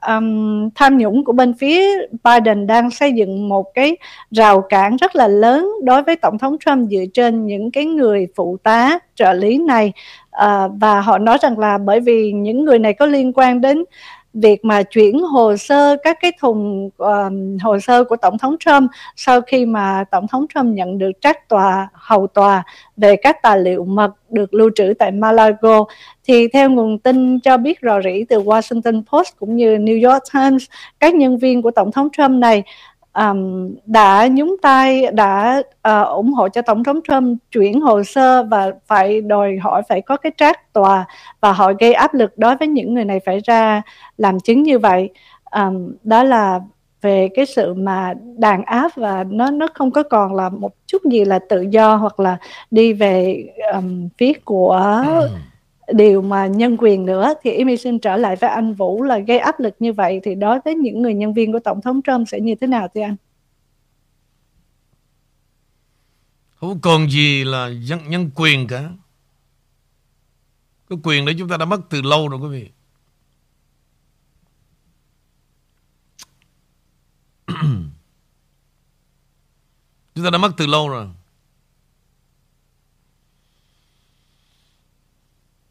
um, tham nhũng của bên phía Biden đang xây dựng một cái rào cản rất là lớn đối với tổng thống Trump dựa trên những cái người phụ tá trợ lý này à, và họ nói rằng là bởi vì những người này có liên quan đến việc mà chuyển hồ sơ các cái thùng uh, hồ sơ của tổng thống Trump sau khi mà tổng thống Trump nhận được trách tòa hầu tòa về các tài liệu mật được lưu trữ tại Malago thì theo nguồn tin cho biết rò rỉ từ Washington Post cũng như New York Times các nhân viên của tổng thống Trump này um, đã nhúng tay đã uh, ủng hộ cho tổng thống Trump chuyển hồ sơ và phải đòi hỏi phải có cái trác tòa và họ gây áp lực đối với những người này phải ra làm chứng như vậy. Um, đó là về cái sự mà đàn áp và nó nó không có còn là một chút gì là tự do hoặc là đi về um, phía của điều mà nhân quyền nữa thì Amy xin trở lại với anh Vũ là gây áp lực như vậy thì đối với những người nhân viên của Tổng thống Trump sẽ như thế nào thưa anh? Không còn gì là nhân, nhân quyền cả. Cái quyền đấy chúng ta đã mất từ lâu rồi quý vị. chúng ta đã mất từ lâu rồi.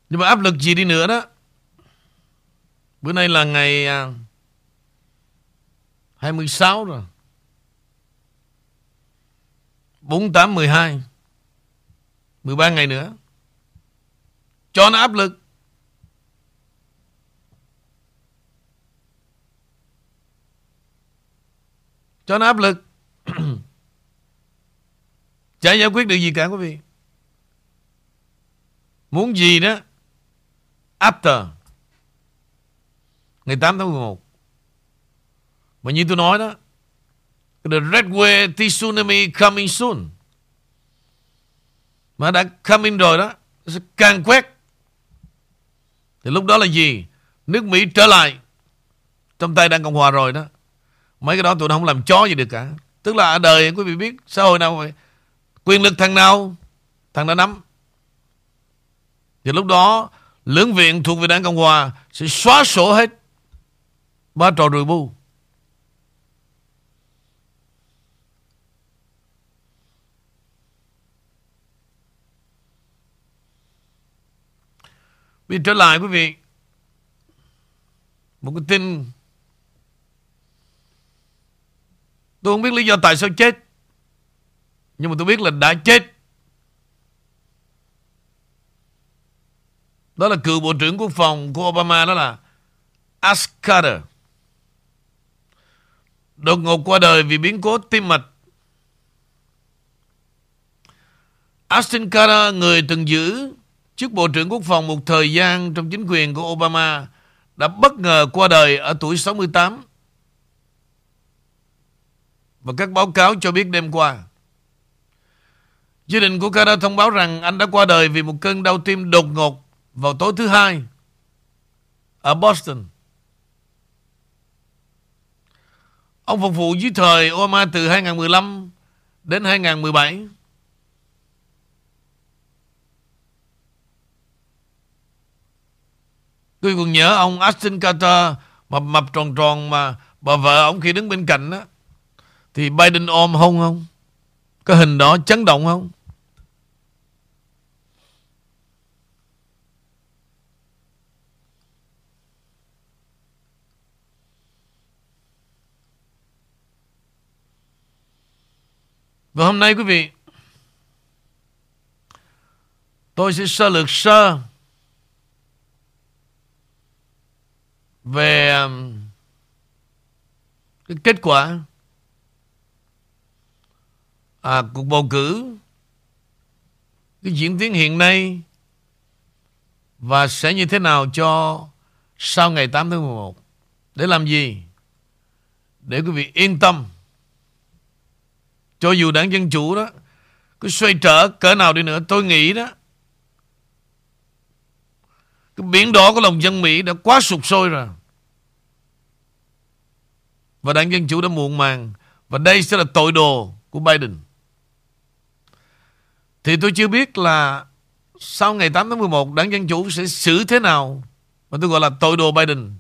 Nhưng mà áp lực gì đi nữa đó? Bữa nay là ngày à, 26 rồi. 48, 12 13 ngày nữa. Cho nó áp lực. Cho nó áp lực. Chả giải quyết được gì cả quý vị. Muốn gì đó after ngày 8 tháng 11. Mà như tôi nói đó, the red wave tsunami coming soon. Mà đã coming rồi đó, sẽ càng quét. Thì lúc đó là gì? Nước Mỹ trở lại trong tay đang Cộng Hòa rồi đó. Mấy cái đó tụi nó không làm chó gì được cả. Tức là ở đời quý vị biết xã hội nào vậy? Quyền lực thằng nào thằng đã nắm. Thì lúc đó lưỡng viện thuộc về đảng Cộng Hòa sẽ xóa sổ hết ba trò rùi bu. Vì trở lại quý vị. Một cái tin. Tôi không biết lý do tại sao chết, Nhưng mà tôi biết là đã chết. Đó là cựu Bộ trưởng Quốc phòng của Obama đó là Ash Carter. Đột ngột qua đời vì biến cố tim mạch. Ashton Carter, người từng giữ chức Bộ trưởng Quốc phòng một thời gian trong chính quyền của Obama, đã bất ngờ qua đời ở tuổi 68. Và các báo cáo cho biết đêm qua. Gia đình của Carter thông báo rằng anh đã qua đời vì một cơn đau tim đột ngột vào tối thứ hai, ở Boston. Ông phục vụ dưới thời Obama từ 2015 đến 2017. Tôi còn nhớ ông Ashton Carter mập mập tròn tròn mà bà vợ ông khi đứng bên cạnh đó thì Biden ôm hôn không? Cái hình đó chấn động không? Và hôm nay quý vị Tôi sẽ sơ lược sơ Về um, Cái kết quả à, Cuộc bầu cử Cái diễn tiến hiện nay Và sẽ như thế nào cho Sau ngày 8 tháng 11 Để làm gì? Để quý vị yên tâm cho dù đảng Dân Chủ đó, Cứ xoay trở, cỡ nào đi nữa, Tôi nghĩ đó, Cái biển đỏ của lòng dân Mỹ Đã quá sụp sôi rồi. Và đảng Dân Chủ đã muộn màng, Và đây sẽ là tội đồ của Biden. Thì tôi chưa biết là Sau ngày 8 tháng 11 Đảng Dân Chủ sẽ xử thế nào Mà tôi gọi là tội đồ Biden.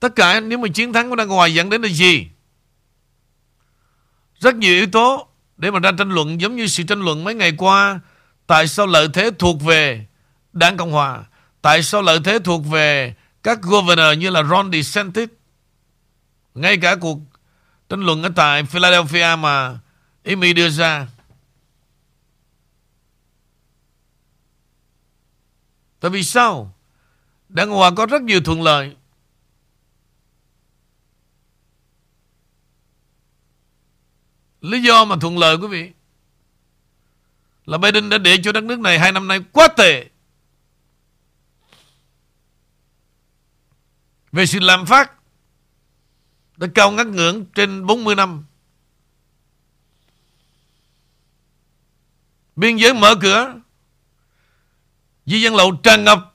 Tất cả, nếu mà chiến thắng của Đảng Ngoài dẫn đến là gì? Rất nhiều yếu tố để mà ra tranh luận, giống như sự tranh luận mấy ngày qua. Tại sao lợi thế thuộc về Đảng Cộng Hòa? Tại sao lợi thế thuộc về các governor như là Ron DeSantis? Ngay cả cuộc tranh luận ở tại Philadelphia mà Amy đưa ra. Tại vì sao? Đảng Cộng Hòa có rất nhiều thuận lợi Lý do mà thuận lợi, quý vị. Là Biden đã để cho đất nước này Hai năm nay quá tệ. Về sự làm phát Đã cao ngắt ngưỡng trên 40 năm. Biên giới mở cửa. Di dân lậu tràn ngập.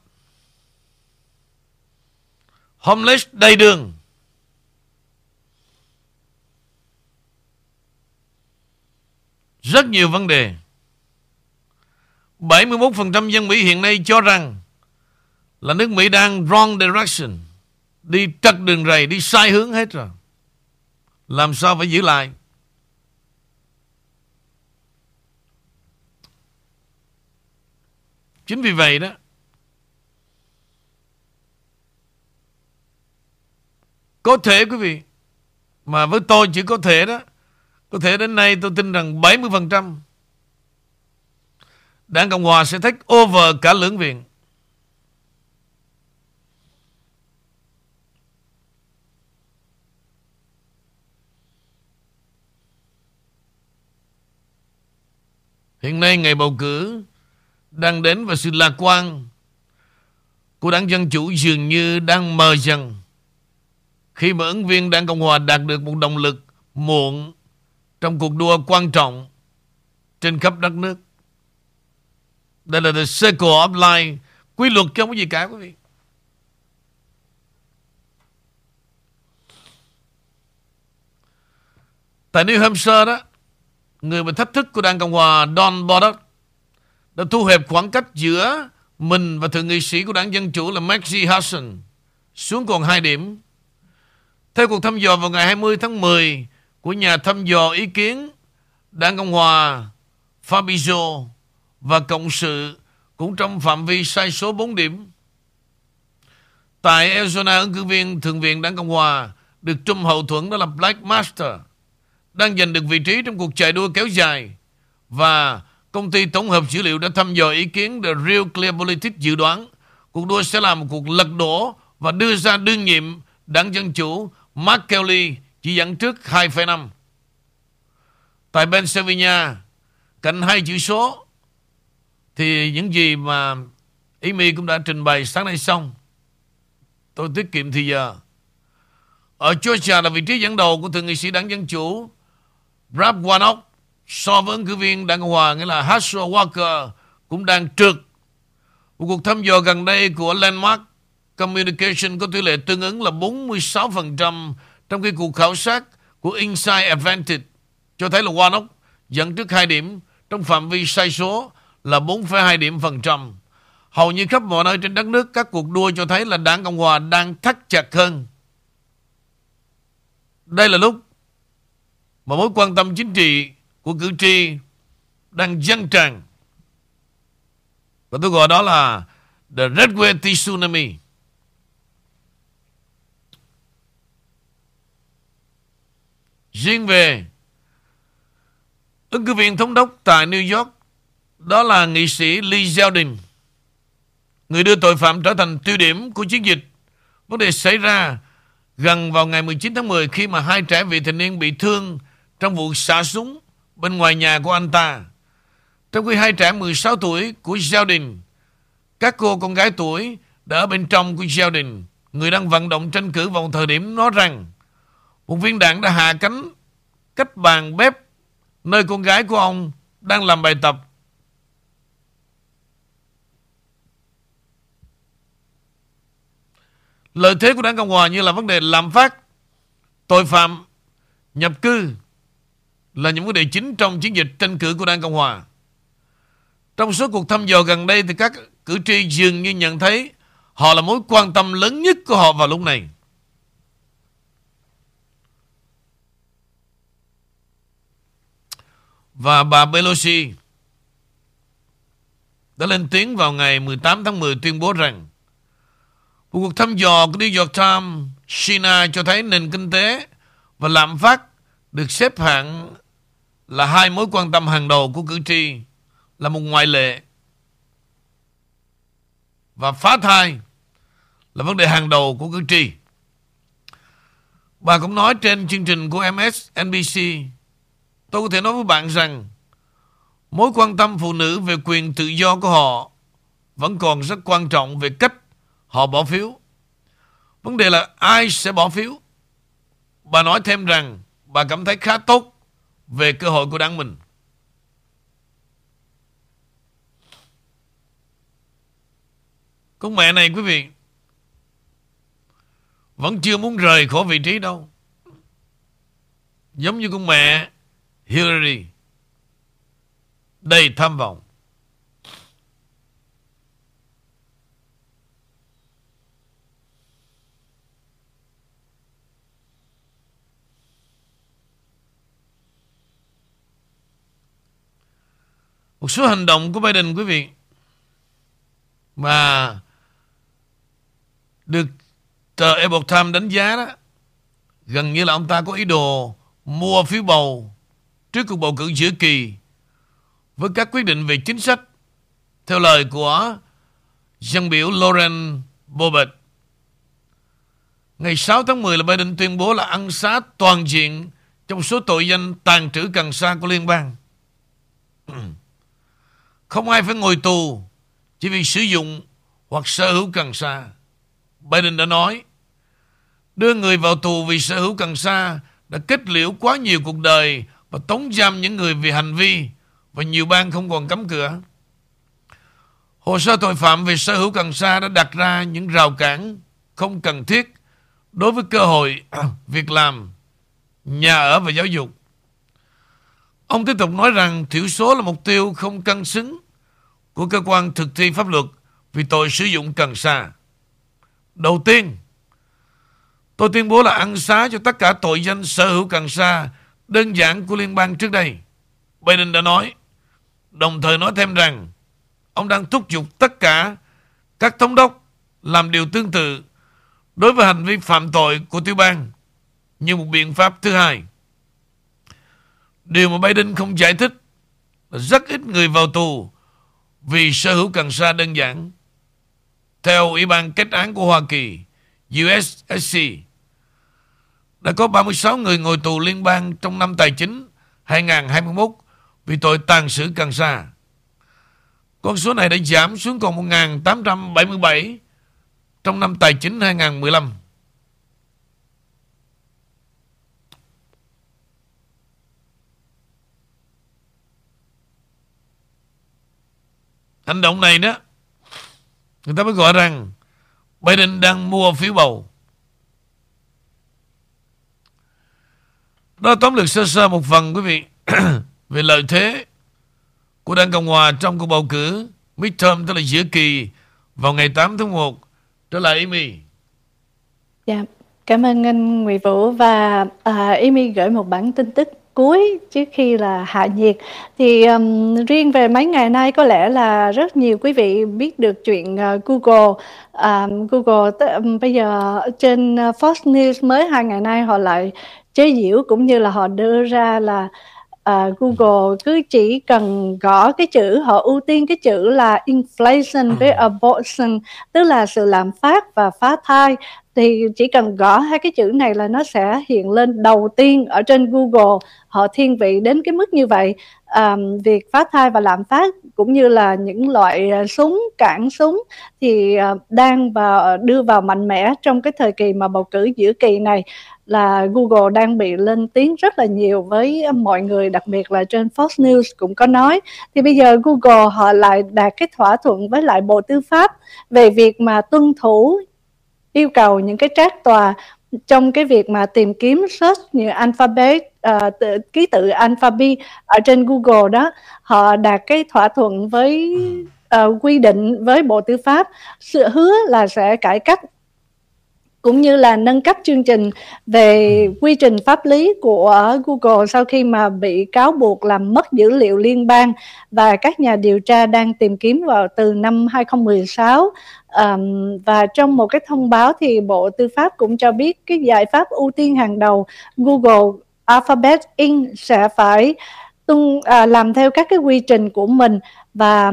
Homeless đầy đường. Rất nhiều vấn đề 71% dân Mỹ hiện nay cho rằng là nước Mỹ đang wrong direction. Đi trật đường rầy, đi sai hướng hết rồi. Làm sao phải giữ lại? Chính vì vậy đó Có thể quý vị Mà với tôi chỉ có thể đó có thể đến nay tôi tin rằng 70% Đảng Cộng Hòa sẽ take over cả lưỡng viện. Hiện nay ngày bầu cử đang đến và sự lạc quan của đảng Dân Chủ dường như đang mờ dần khi mà ứng viên đảng Cộng Hòa đạt được một động lực muộn trong cuộc đua quan trọng trên khắp đất nước. Đây là the circle of life. Quy luật không có gì cả quý vị. Tại New Hampshire đó, người mà thách thức của Đảng Cộng Hòa Don Bolduc đã thu hẹp khoảng cách giữa mình và thượng nghị sĩ của Đảng Dân Chủ là Maxie Hudson xuống còn 2 điểm. Theo cuộc thăm dò vào ngày 20 tháng 10, của nhà thăm dò ý kiến Đảng Cộng Hòa Fabio và Cộng sự cũng trong phạm vi sai số 4 điểm. Tại Arizona, ứng cử viên Thượng viện Đảng Cộng Hòa được trung hậu thuẫn đó là Black Master đang giành được vị trí trong cuộc chạy đua kéo dài và công ty tổng hợp dữ liệu đã thăm dò ý kiến The Real Clear Politics dự đoán cuộc đua sẽ là một cuộc lật đổ và đưa ra đương nhiệm đảng Dân Chủ Mark Kelly chỉ dẫn trước 2,5. Tại Pennsylvania, cạnh hai chữ số, thì những gì mà Amy cũng đã trình bày sáng nay xong. Tôi tiết kiệm thì giờ. Ở Georgia là vị trí dẫn đầu của thượng nghị sĩ đảng Dân Chủ Brad Warnock so với ứng cử viên đảng Cộng Hòa nghĩa là Herschel Walker cũng đang trượt Một cuộc thăm dò gần đây của Landmark Communication có tỷ lệ tương ứng là 46% trong khi cuộc khảo sát của Insight Advantage cho thấy là Warnock dẫn trước 2 điểm trong phạm vi sai số là 4,2 điểm phần trăm. Hầu như khắp mọi nơi trên đất nước các cuộc đua cho thấy là đảng Cộng Hòa đang thắt chặt hơn. Đây là lúc mà mối quan tâm chính trị của cử tri đang dâng tràn. Và tôi gọi đó là The Red Wave Tsunami. Riêng về ứng cử viên thống đốc tại New York đó là nghị sĩ Lee Zeldin người đưa tội phạm trở thành tiêu điểm của chiến dịch. Vấn đề xảy ra gần vào ngày 19 tháng 10 khi mà hai trẻ vị thành niên bị thương trong vụ xả súng bên ngoài nhà của anh ta. Trong khi hai trẻ 16 tuổi của Zeldin, các cô con gái tuổi đã ở bên trong của Zeldin, người đang vận động tranh cử vào thời điểm nói rằng một viên đạn đã hạ cánh cách bàn bếp nơi con gái của ông đang làm bài tập. Lợi thế của đảng Cộng Hòa như là vấn đề lạm phát, tội phạm, nhập cư là những vấn đề chính trong chiến dịch tranh cử của đảng Cộng Hòa. Trong số cuộc thăm dò gần đây thì các cử tri dường như nhận thấy họ là mối quan tâm lớn nhất của họ vào lúc này. Và bà Pelosi đã lên tiếng vào ngày 18 tháng 10 tuyên bố rằng một cuộc thăm dò của New York Times, China cho thấy nền kinh tế và lạm phát được xếp hạng là hai mối quan tâm hàng đầu của cử tri, là một ngoại lệ và phá thai là vấn đề hàng đầu của cử tri. Bà cũng nói trên chương trình của MSNBC Tôi có thể nói với bạn rằng, mối quan tâm phụ nữ về quyền tự do của họ vẫn còn rất quan trọng về cách họ bỏ phiếu. Vấn đề là ai sẽ bỏ phiếu. Bà nói thêm rằng bà cảm thấy khá tốt về cơ hội của đảng mình. Con mẹ này quý vị, vẫn chưa muốn rời khỏi vị trí đâu. Giống như con mẹ Hillary đầy tham vọng. Một số hành động của Biden, quý vị, mà được tờ Epoch Times đánh giá đó, gần như là ông ta có ý đồ mua phiếu bầu trước cuộc bầu cử giữa kỳ với các quyết định về chính sách, theo lời của dân biểu Lauren Bobert Ngày 6 tháng 10 là Biden tuyên bố là ăn xá toàn diện trong số tội danh tàn trữ cần sa của liên bang. Không ai phải ngồi tù chỉ vì sử dụng hoặc sở hữu cần sa. Biden đã nói, đưa người vào tù vì sở hữu cần sa đã kết liễu quá nhiều cuộc đời và tống giam những người vì hành vi và nhiều bang không còn cấm cửa. Hồ sơ tội phạm về sở hữu cần sa đã đặt ra những rào cản không cần thiết đối với cơ hội việc làm, nhà ở và giáo dục. Ông tiếp tục nói rằng thiểu số là mục tiêu không cân xứng của cơ quan thực thi pháp luật vì tội sử dụng cần sa. Đầu tiên, tôi tuyên bố là ăn xá cho tất cả tội danh sở hữu cần sa đơn giản của liên bang trước đây. Biden đã nói, đồng thời nói thêm rằng ông đang thúc giục tất cả các thống đốc làm điều tương tự đối với hành vi phạm tội của tiểu bang như một biện pháp thứ hai. Điều mà Biden không giải thích là rất ít người vào tù vì sở hữu cần sa đơn giản. Theo Ủy ban kết án của Hoa Kỳ, USSC, đã có 36 người ngồi tù liên bang trong năm tài chính 2021 vì tội tàn sử cần sa. Con số này đã giảm xuống còn 1.877 trong năm tài chính 2015. Hành động này đó, Người ta mới gọi rằng Biden đang mua phiếu bầu. Đó tóm lược sơ sơ một phần quý vị về lợi thế của Đảng Cộng Hòa trong cuộc bầu cử midterm tức là giữa kỳ vào ngày 8 tháng 1 trở lại Amy. Dạ, cảm ơn anh Nguyễn Vũ. Và uh, Amy gửi một bản tin tức cuối trước khi là hạ nhiệt. Thì um, riêng về mấy ngày nay có lẽ là rất nhiều quý vị biết được chuyện uh, Google. Um, Google um, bây giờ trên uh, Fox News mới hai ngày nay họ lại chế giễu cũng như là họ đưa ra là uh, Google cứ chỉ cần gõ cái chữ họ ưu tiên cái chữ là inflation với abortion tức là sự lạm phát và phá thai thì chỉ cần gõ hai cái chữ này là nó sẽ hiện lên đầu tiên ở trên Google. Họ thiên vị đến cái mức như vậy. Um, việc phá thai và lạm phát cũng như là những loại súng cản súng thì uh, đang vào đưa vào mạnh mẽ trong cái thời kỳ mà bầu cử giữa kỳ này là Google đang bị lên tiếng rất là nhiều với mọi người đặc biệt là trên Fox News cũng có nói. Thì bây giờ Google họ lại đạt cái thỏa thuận với lại Bộ Tư pháp về việc mà tuân thủ yêu cầu những cái trác tòa trong cái việc mà tìm kiếm search như alphabet uh, tự, ký tự alphabet ở trên Google đó. Họ đạt cái thỏa thuận với uh, quy định với Bộ Tư pháp. Sự hứa là sẽ cải cách cũng như là nâng cấp chương trình về quy trình pháp lý của Google sau khi mà bị cáo buộc làm mất dữ liệu liên bang và các nhà điều tra đang tìm kiếm vào từ năm 2016 Um, và trong một cái thông báo thì Bộ Tư pháp cũng cho biết cái giải pháp ưu tiên hàng đầu Google Alphabet Inc. sẽ phải tuân à, làm theo các cái quy trình của mình và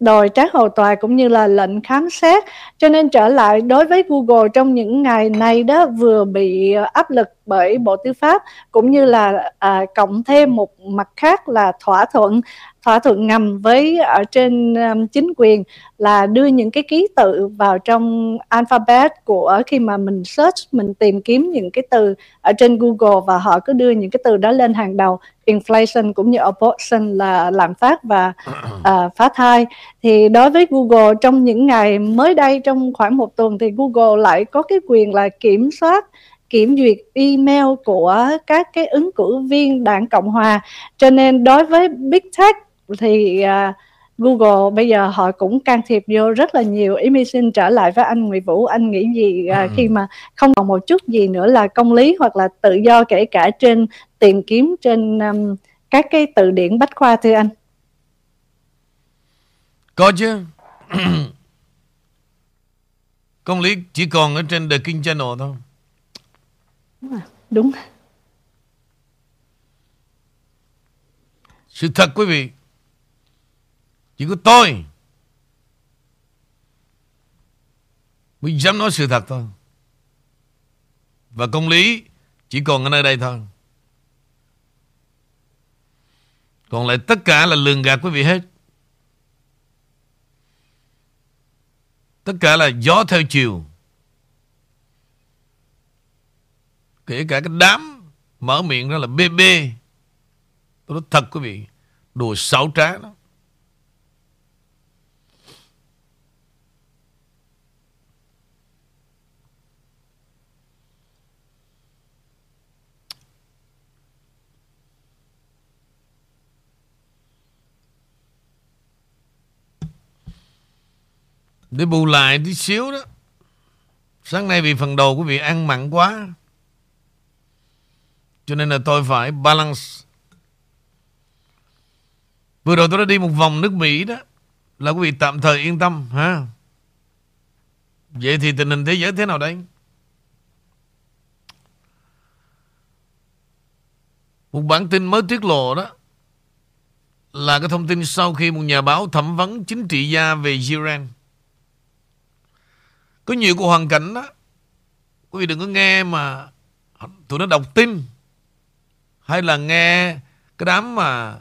đòi trác hầu tòa cũng như là lệnh khám xét. Cho nên trở lại đối với Google trong những ngày này đó vừa bị ờ, áp lực bởi Bộ Tư pháp cũng như là à, cộng thêm một mặt khác là thỏa thuận thỏa thuận ngầm với ở trên um, chính quyền là đưa những cái ký tự vào trong alphabet của khi mà mình search mình tìm kiếm những cái từ ở trên Google và họ cứ đưa những cái từ đó lên hàng đầu. Inflation cũng như abortion là lạm phát và uh, phá thai. Thì đối với Google trong những ngày mới đây trong khoảng một tuần thì Google lại có cái quyền là kiểm soát kiểm duyệt email của các cái ứng cử viên đảng Cộng hòa. Cho nên đối với Big Tech thì uh, Google bây giờ họ cũng can thiệp vô rất là nhiều. Ý mi xin trở lại với anh Nguyễn Vũ, anh nghĩ gì uh, ừ. khi mà không còn một chút gì nữa là công lý hoặc là tự do kể cả trên tìm kiếm trên um, các cái từ điển bách khoa thưa anh? Có chứ. công lý chỉ còn ở trên The King Channel thôi. Đúng. À, đúng. Sự thật quý vị chỉ có tôi mới dám nói sự thật thôi. Và công lý chỉ còn ở nơi đây thôi. Còn lại tất cả là lường gạt quý vị hết. Tất cả là gió theo chiều. Kể cả cái đám mở miệng ra là bê bê. Tôi nói thật quý vị. Đồ xấu trá đó. Để bù lại tí xíu đó. Sáng nay vì phần đầu quý vị ăn mặn quá. Cho nên là tôi phải balance. Vừa rồi tôi đã đi một vòng nước Mỹ đó. Là quý vị tạm thời yên tâm, ha. Vậy thì tình hình thế giới thế nào đây? Một bản tin mới tiết lộ đó Là cái thông tin sau khi một nhà báo thẩm vấn chính trị gia về Iran có nhiều cuộc hoàn cảnh đó. Quý vị đừng có nghe mà Tụi nó đọc tin. Hay là nghe Cái đám mà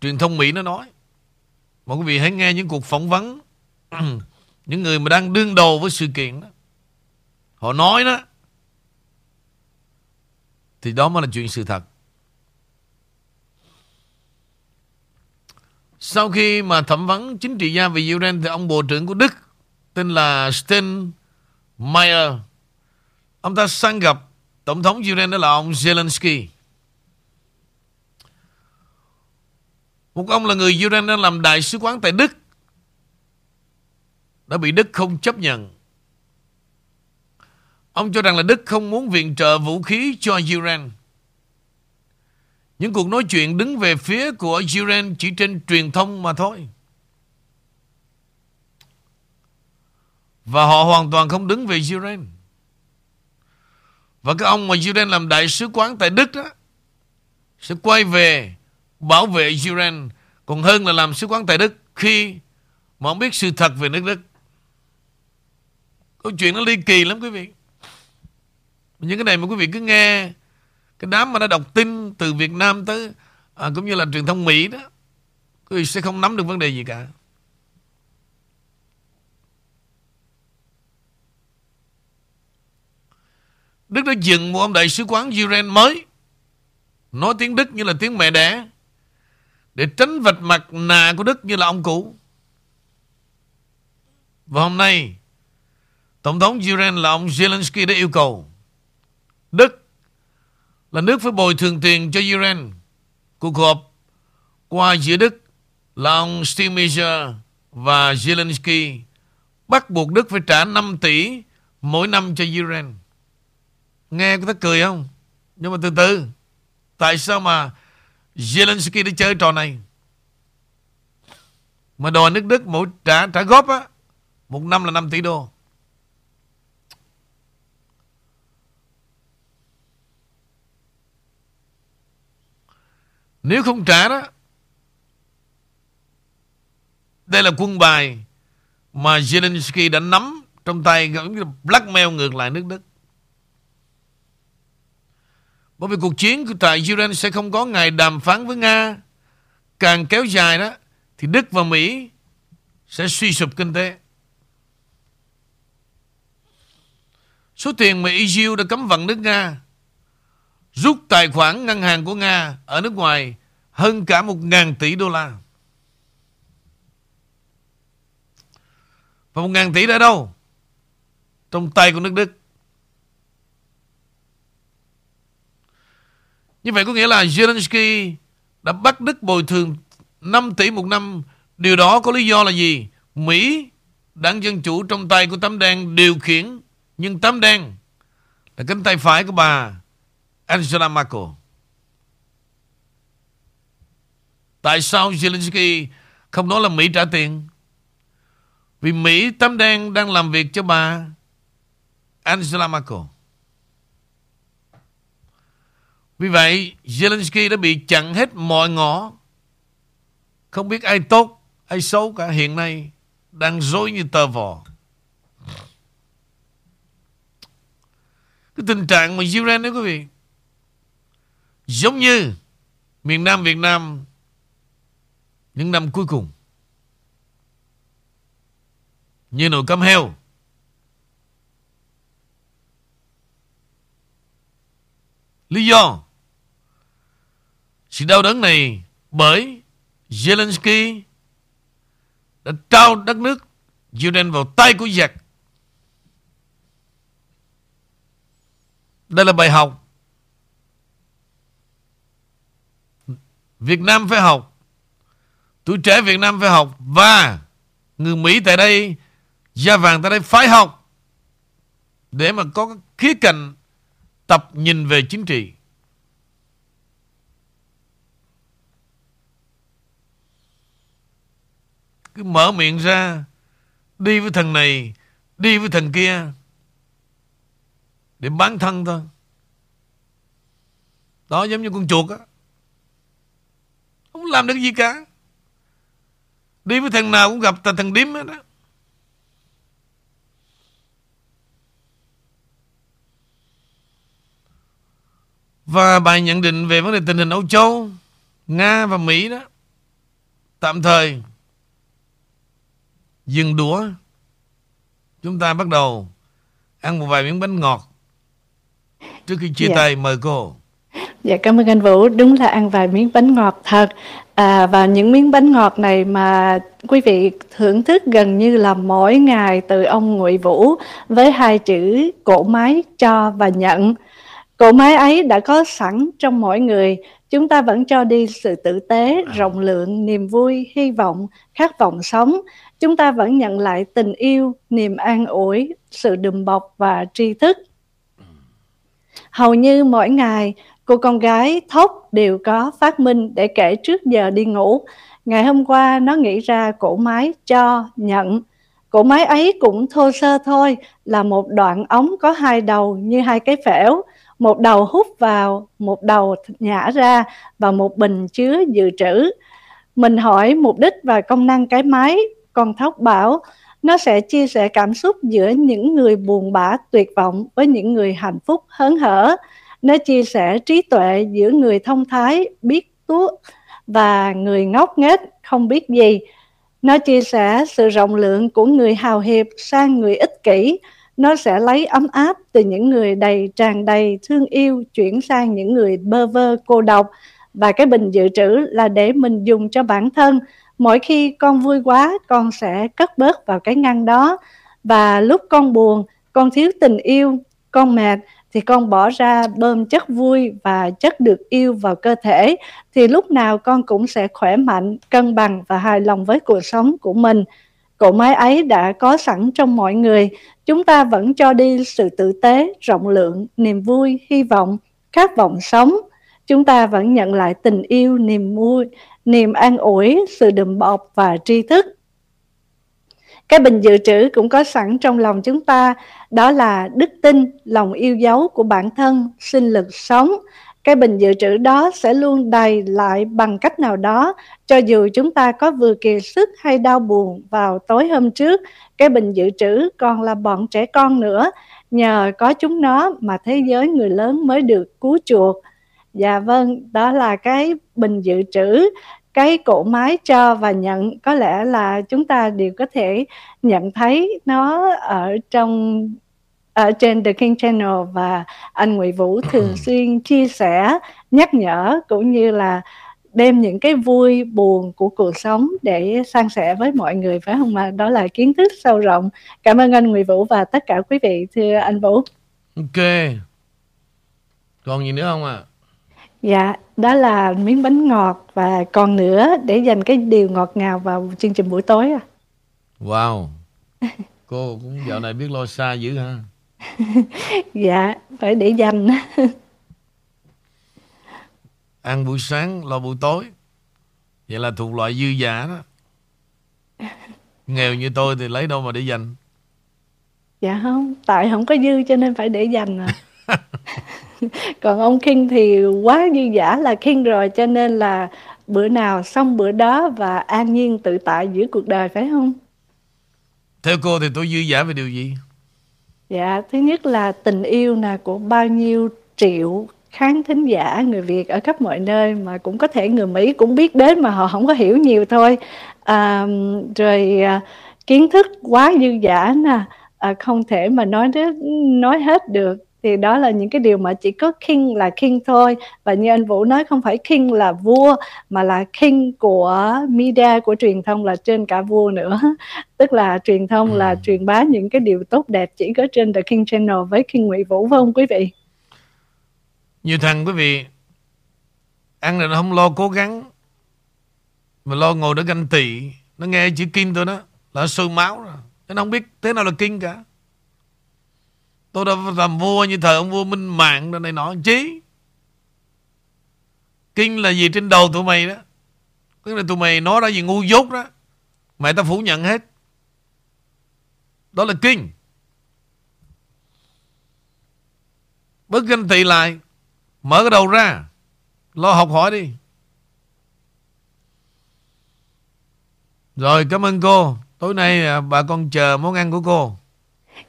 Truyền thông Mỹ nó nói. Mà quý vị hãy nghe những cuộc phỏng vấn. Những người mà đang đương đầu với sự kiện đó. Họ nói đó. Thì đó mới là chuyện sự thật. Sau khi mà thẩm vấn chính trị gia về Ukraine thì ông bộ trưởng của Đức, tên là Steinmeier ông ta sang gặp tổng thống Ukraine đó là ông Zelensky. Một ông là người Ukraine đang làm đại sứ quán tại Đức, đã bị Đức không chấp nhận. Ông cho rằng là Đức không muốn viện trợ vũ khí cho Ukraine. Những cuộc nói chuyện đứng về phía của Iran chỉ trên truyền thông mà thôi. Và họ hoàn toàn không đứng về Iran Và cái ông mà Iran làm đại sứ quán tại Đức đó, sẽ quay về bảo vệ Iran còn hơn là làm sứ quán tại Đức khi mà ông biết sự thật về nước Đức. Câu chuyện nó ly kỳ lắm quý vị. Những cái này mà quý vị cứ nghe cái đám mà nó đọc tin từ Việt Nam tới à, cũng như là truyền thông Mỹ đó quý vị sẽ không nắm được vấn đề gì cả. Đức đã dựng một ông đại sứ quán Iran mới nói tiếng Đức như là tiếng mẹ đẻ để tránh vạch mặt nạ của Đức như là ông cũ. Và hôm nay Tổng thống Iran là ông Zelensky đã yêu cầu Đức là nước phải bồi thường tiền cho Ukraine. Cuộc họp qua giữa Đức là ông Steinmeier và Zelensky bắt buộc Đức phải trả 5 tỷ mỗi năm cho Ukraine. Nghe có thấy cười không? Nhưng mà từ từ, Tại sao mà Zelensky đã chơi trò này Mà đòi nước Đức mỗi trả trả góp á, Một năm là 5 tỷ đô Nếu không trả đó Đây là quân bài Mà Zelensky đã nắm Trong tay giống như blackmail ngược lại nước Đức bởi vì cuộc chiến của tại Ukraine sẽ không có ngày đàm phán với Nga. Càng kéo dài đó, thì Đức và Mỹ sẽ suy sụp kinh tế. Số tiền mà EU đã cấm vận nước Nga rút tài khoản ngân hàng của Nga ở nước ngoài hơn cả một ngàn tỷ đô la. Và một ngàn tỷ đã đâu? Trong tay của nước Đức. Như vậy có nghĩa là Zelensky đã bắt Đức bồi thường 5 tỷ một năm. Điều đó có lý do là gì? Mỹ, đảng Dân Chủ trong tay của tấm đen điều khiển. Nhưng tấm đen là cánh tay phải của bà Angela Merkel. Tại sao Zelensky không nói là Mỹ trả tiền? Vì Mỹ tấm đen đang làm việc cho bà Angela Merkel. Vì vậy, Zelensky đã bị chặn hết mọi ngõ Không biết ai tốt, Ai xấu cả hiện nay Đang dối như tờ vò Cái tình trạng mà Ukraine đó quý vị Giống như Miền Nam Việt Nam Những năm cuối cùng Như nồi cơm heo Lý do sự đau đớn này bởi Zelensky đã trao đất nước Ukraine vào tay của giặc. Đây là bài học. Việt Nam phải học. Tuổi trẻ Việt Nam phải học. Và người Mỹ tại đây, da vàng tại đây phải học. Để mà có khía cạnh tập nhìn về chính trị. cứ mở miệng ra đi với thằng này đi với thằng kia để bán thân thôi đó giống như con chuột á không làm được gì cả. Đi với thằng nào cũng gặp thằng điếm hết đó Và bài nhận định về vấn đề tình hình Âu Châu, Nga và Mỹ đó. Tạm thời dừng đũa. Chúng ta bắt đầu ăn một vài miếng bánh ngọt trước khi chia Dạ. tay mời cô Dạ cảm ơn anh Vũ, đúng là ăn vài miếng bánh ngọt thật. À, và những miếng bánh ngọt này mà quý vị thưởng thức gần như là mỗi ngày từ ông Ngụy Vũ với hai chữ cổ máy cho và nhận. Cổ máy ấy đã có sẵn trong mỗi người, chúng ta vẫn cho đi sự tử tế, rộng lượng, niềm vui, hy vọng, khát vọng sống. Chúng ta vẫn nhận lại tình yêu, niềm an ủi, sự đùm bọc và tri thức. Hầu như mỗi ngày, cô con gái Thóc đều có phát minh để kể trước giờ đi ngủ. Ngày hôm qua nó nghĩ ra cổ máy cho, nhận. Cổ máy ấy cũng thô sơ thôi, là một đoạn ống có hai đầu như hai cái phễu. Một đầu hút vào, một đầu nhả ra và một bình chứa dự trữ. Mình hỏi mục đích và công năng cái máy, con Thóc bảo nó sẽ chia sẻ cảm xúc giữa những người buồn bã tuyệt vọng với những người hạnh phúc hớn hở nó chia sẻ trí tuệ giữa người thông thái, biết tuốt và người ngốc nghếch, không biết gì. Nó chia sẻ sự rộng lượng của người hào hiệp sang người ích kỷ. Nó sẽ lấy ấm áp từ những người đầy tràn đầy thương yêu chuyển sang những người bơ vơ, cô độc. Và cái bình dự trữ là để mình dùng cho bản thân. Mỗi khi con vui quá, con sẽ cất bớt vào cái ngăn đó. Và lúc con buồn, con thiếu tình yêu, con mệt thì con bỏ ra bơm chất vui và chất được yêu vào cơ thể thì lúc nào con cũng sẽ khỏe mạnh, cân bằng và hài lòng với cuộc sống của mình. Cỗ máy ấy đã có sẵn trong mọi người, chúng ta vẫn cho đi sự tử tế, rộng lượng, niềm vui, hy vọng, khát vọng sống. Chúng ta vẫn nhận lại tình yêu, niềm vui, niềm an ủi, sự đùm bọc và tri thức cái bình dự trữ cũng có sẵn trong lòng chúng ta. Đó là đức tin, lòng yêu dấu của bản thân, sinh lực sống. Cái bình dự trữ đó sẽ luôn đầy lại bằng cách nào đó, cho dù chúng ta có vừa kiệt sức hay đau buồn vào tối hôm trước, cái bình dự trữ còn là bọn trẻ con nữa. Nhờ có chúng nó mà thế giới người lớn mới được cứu chuộc. Dạ vâng đó là cái bình dự trữ cái cỗ máy cho và nhận có lẽ là chúng ta đều có thể nhận thấy nó ở trong ở trên The King Channel và anh Nguyễn Vũ thường xuyên chia sẻ, nhắc nhở cũng như là đem những cái vui buồn của cuộc sống để san sẻ với mọi người phải không mà đó là kiến thức sâu rộng. Cảm ơn anh Nguyễn Vũ và tất cả quý vị thưa anh Vũ. Ok. Còn gì nữa không ạ? à? Dạ, đó là miếng bánh ngọt và còn nữa để dành cái điều ngọt ngào vào chương trình buổi tối à. Wow. Cô cũng dạo này biết lo xa dữ ha. dạ, phải để dành. Ăn buổi sáng, lo buổi tối. Vậy là thuộc loại dư giả đó. Nghèo như tôi thì lấy đâu mà để dành. Dạ không, tại không có dư cho nên phải để dành à. còn ông King thì quá dư giả là King rồi cho nên là bữa nào xong bữa đó và an nhiên tự tại giữa cuộc đời phải không? Theo cô thì tôi dư giả về điều gì? Dạ, thứ nhất là tình yêu nè của bao nhiêu triệu khán thính giả người Việt ở khắp mọi nơi mà cũng có thể người Mỹ cũng biết đến mà họ không có hiểu nhiều thôi. À, rồi à, kiến thức quá dư giả nè, à, không thể mà nói nói hết được thì đó là những cái điều mà chỉ có king là king thôi. Và như anh Vũ nói không phải king là vua mà là king của media của truyền thông là trên cả vua nữa. Tức là truyền thông là ừ. truyền bá những cái điều tốt đẹp chỉ có trên The King Channel với King Nguyễn Vũ phải không quý vị? Nhiều thằng quý vị ăn là nó không lo cố gắng mà lo ngồi đó ganh tị. Nó nghe chữ kinh thôi đó là sôi máu rồi. Nó không biết thế nào là kinh cả Tôi đã làm vua như thời ông vua Minh Mạng đó, này nọ chí Kinh là gì trên đầu tụi mày đó? Tức là tụi mày nói ra gì ngu dốt đó Mày ta phủ nhận hết. Đó là kinh. Bất kinh tị lại, Mở cái đầu ra, Lo học hỏi đi. Rồi, cảm ơn cô. Tối nay à, bà con chờ món ăn của cô.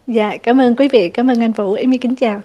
Dạ, cảm ơn quý vị, cảm ơn anh Vũ. Em kính chào.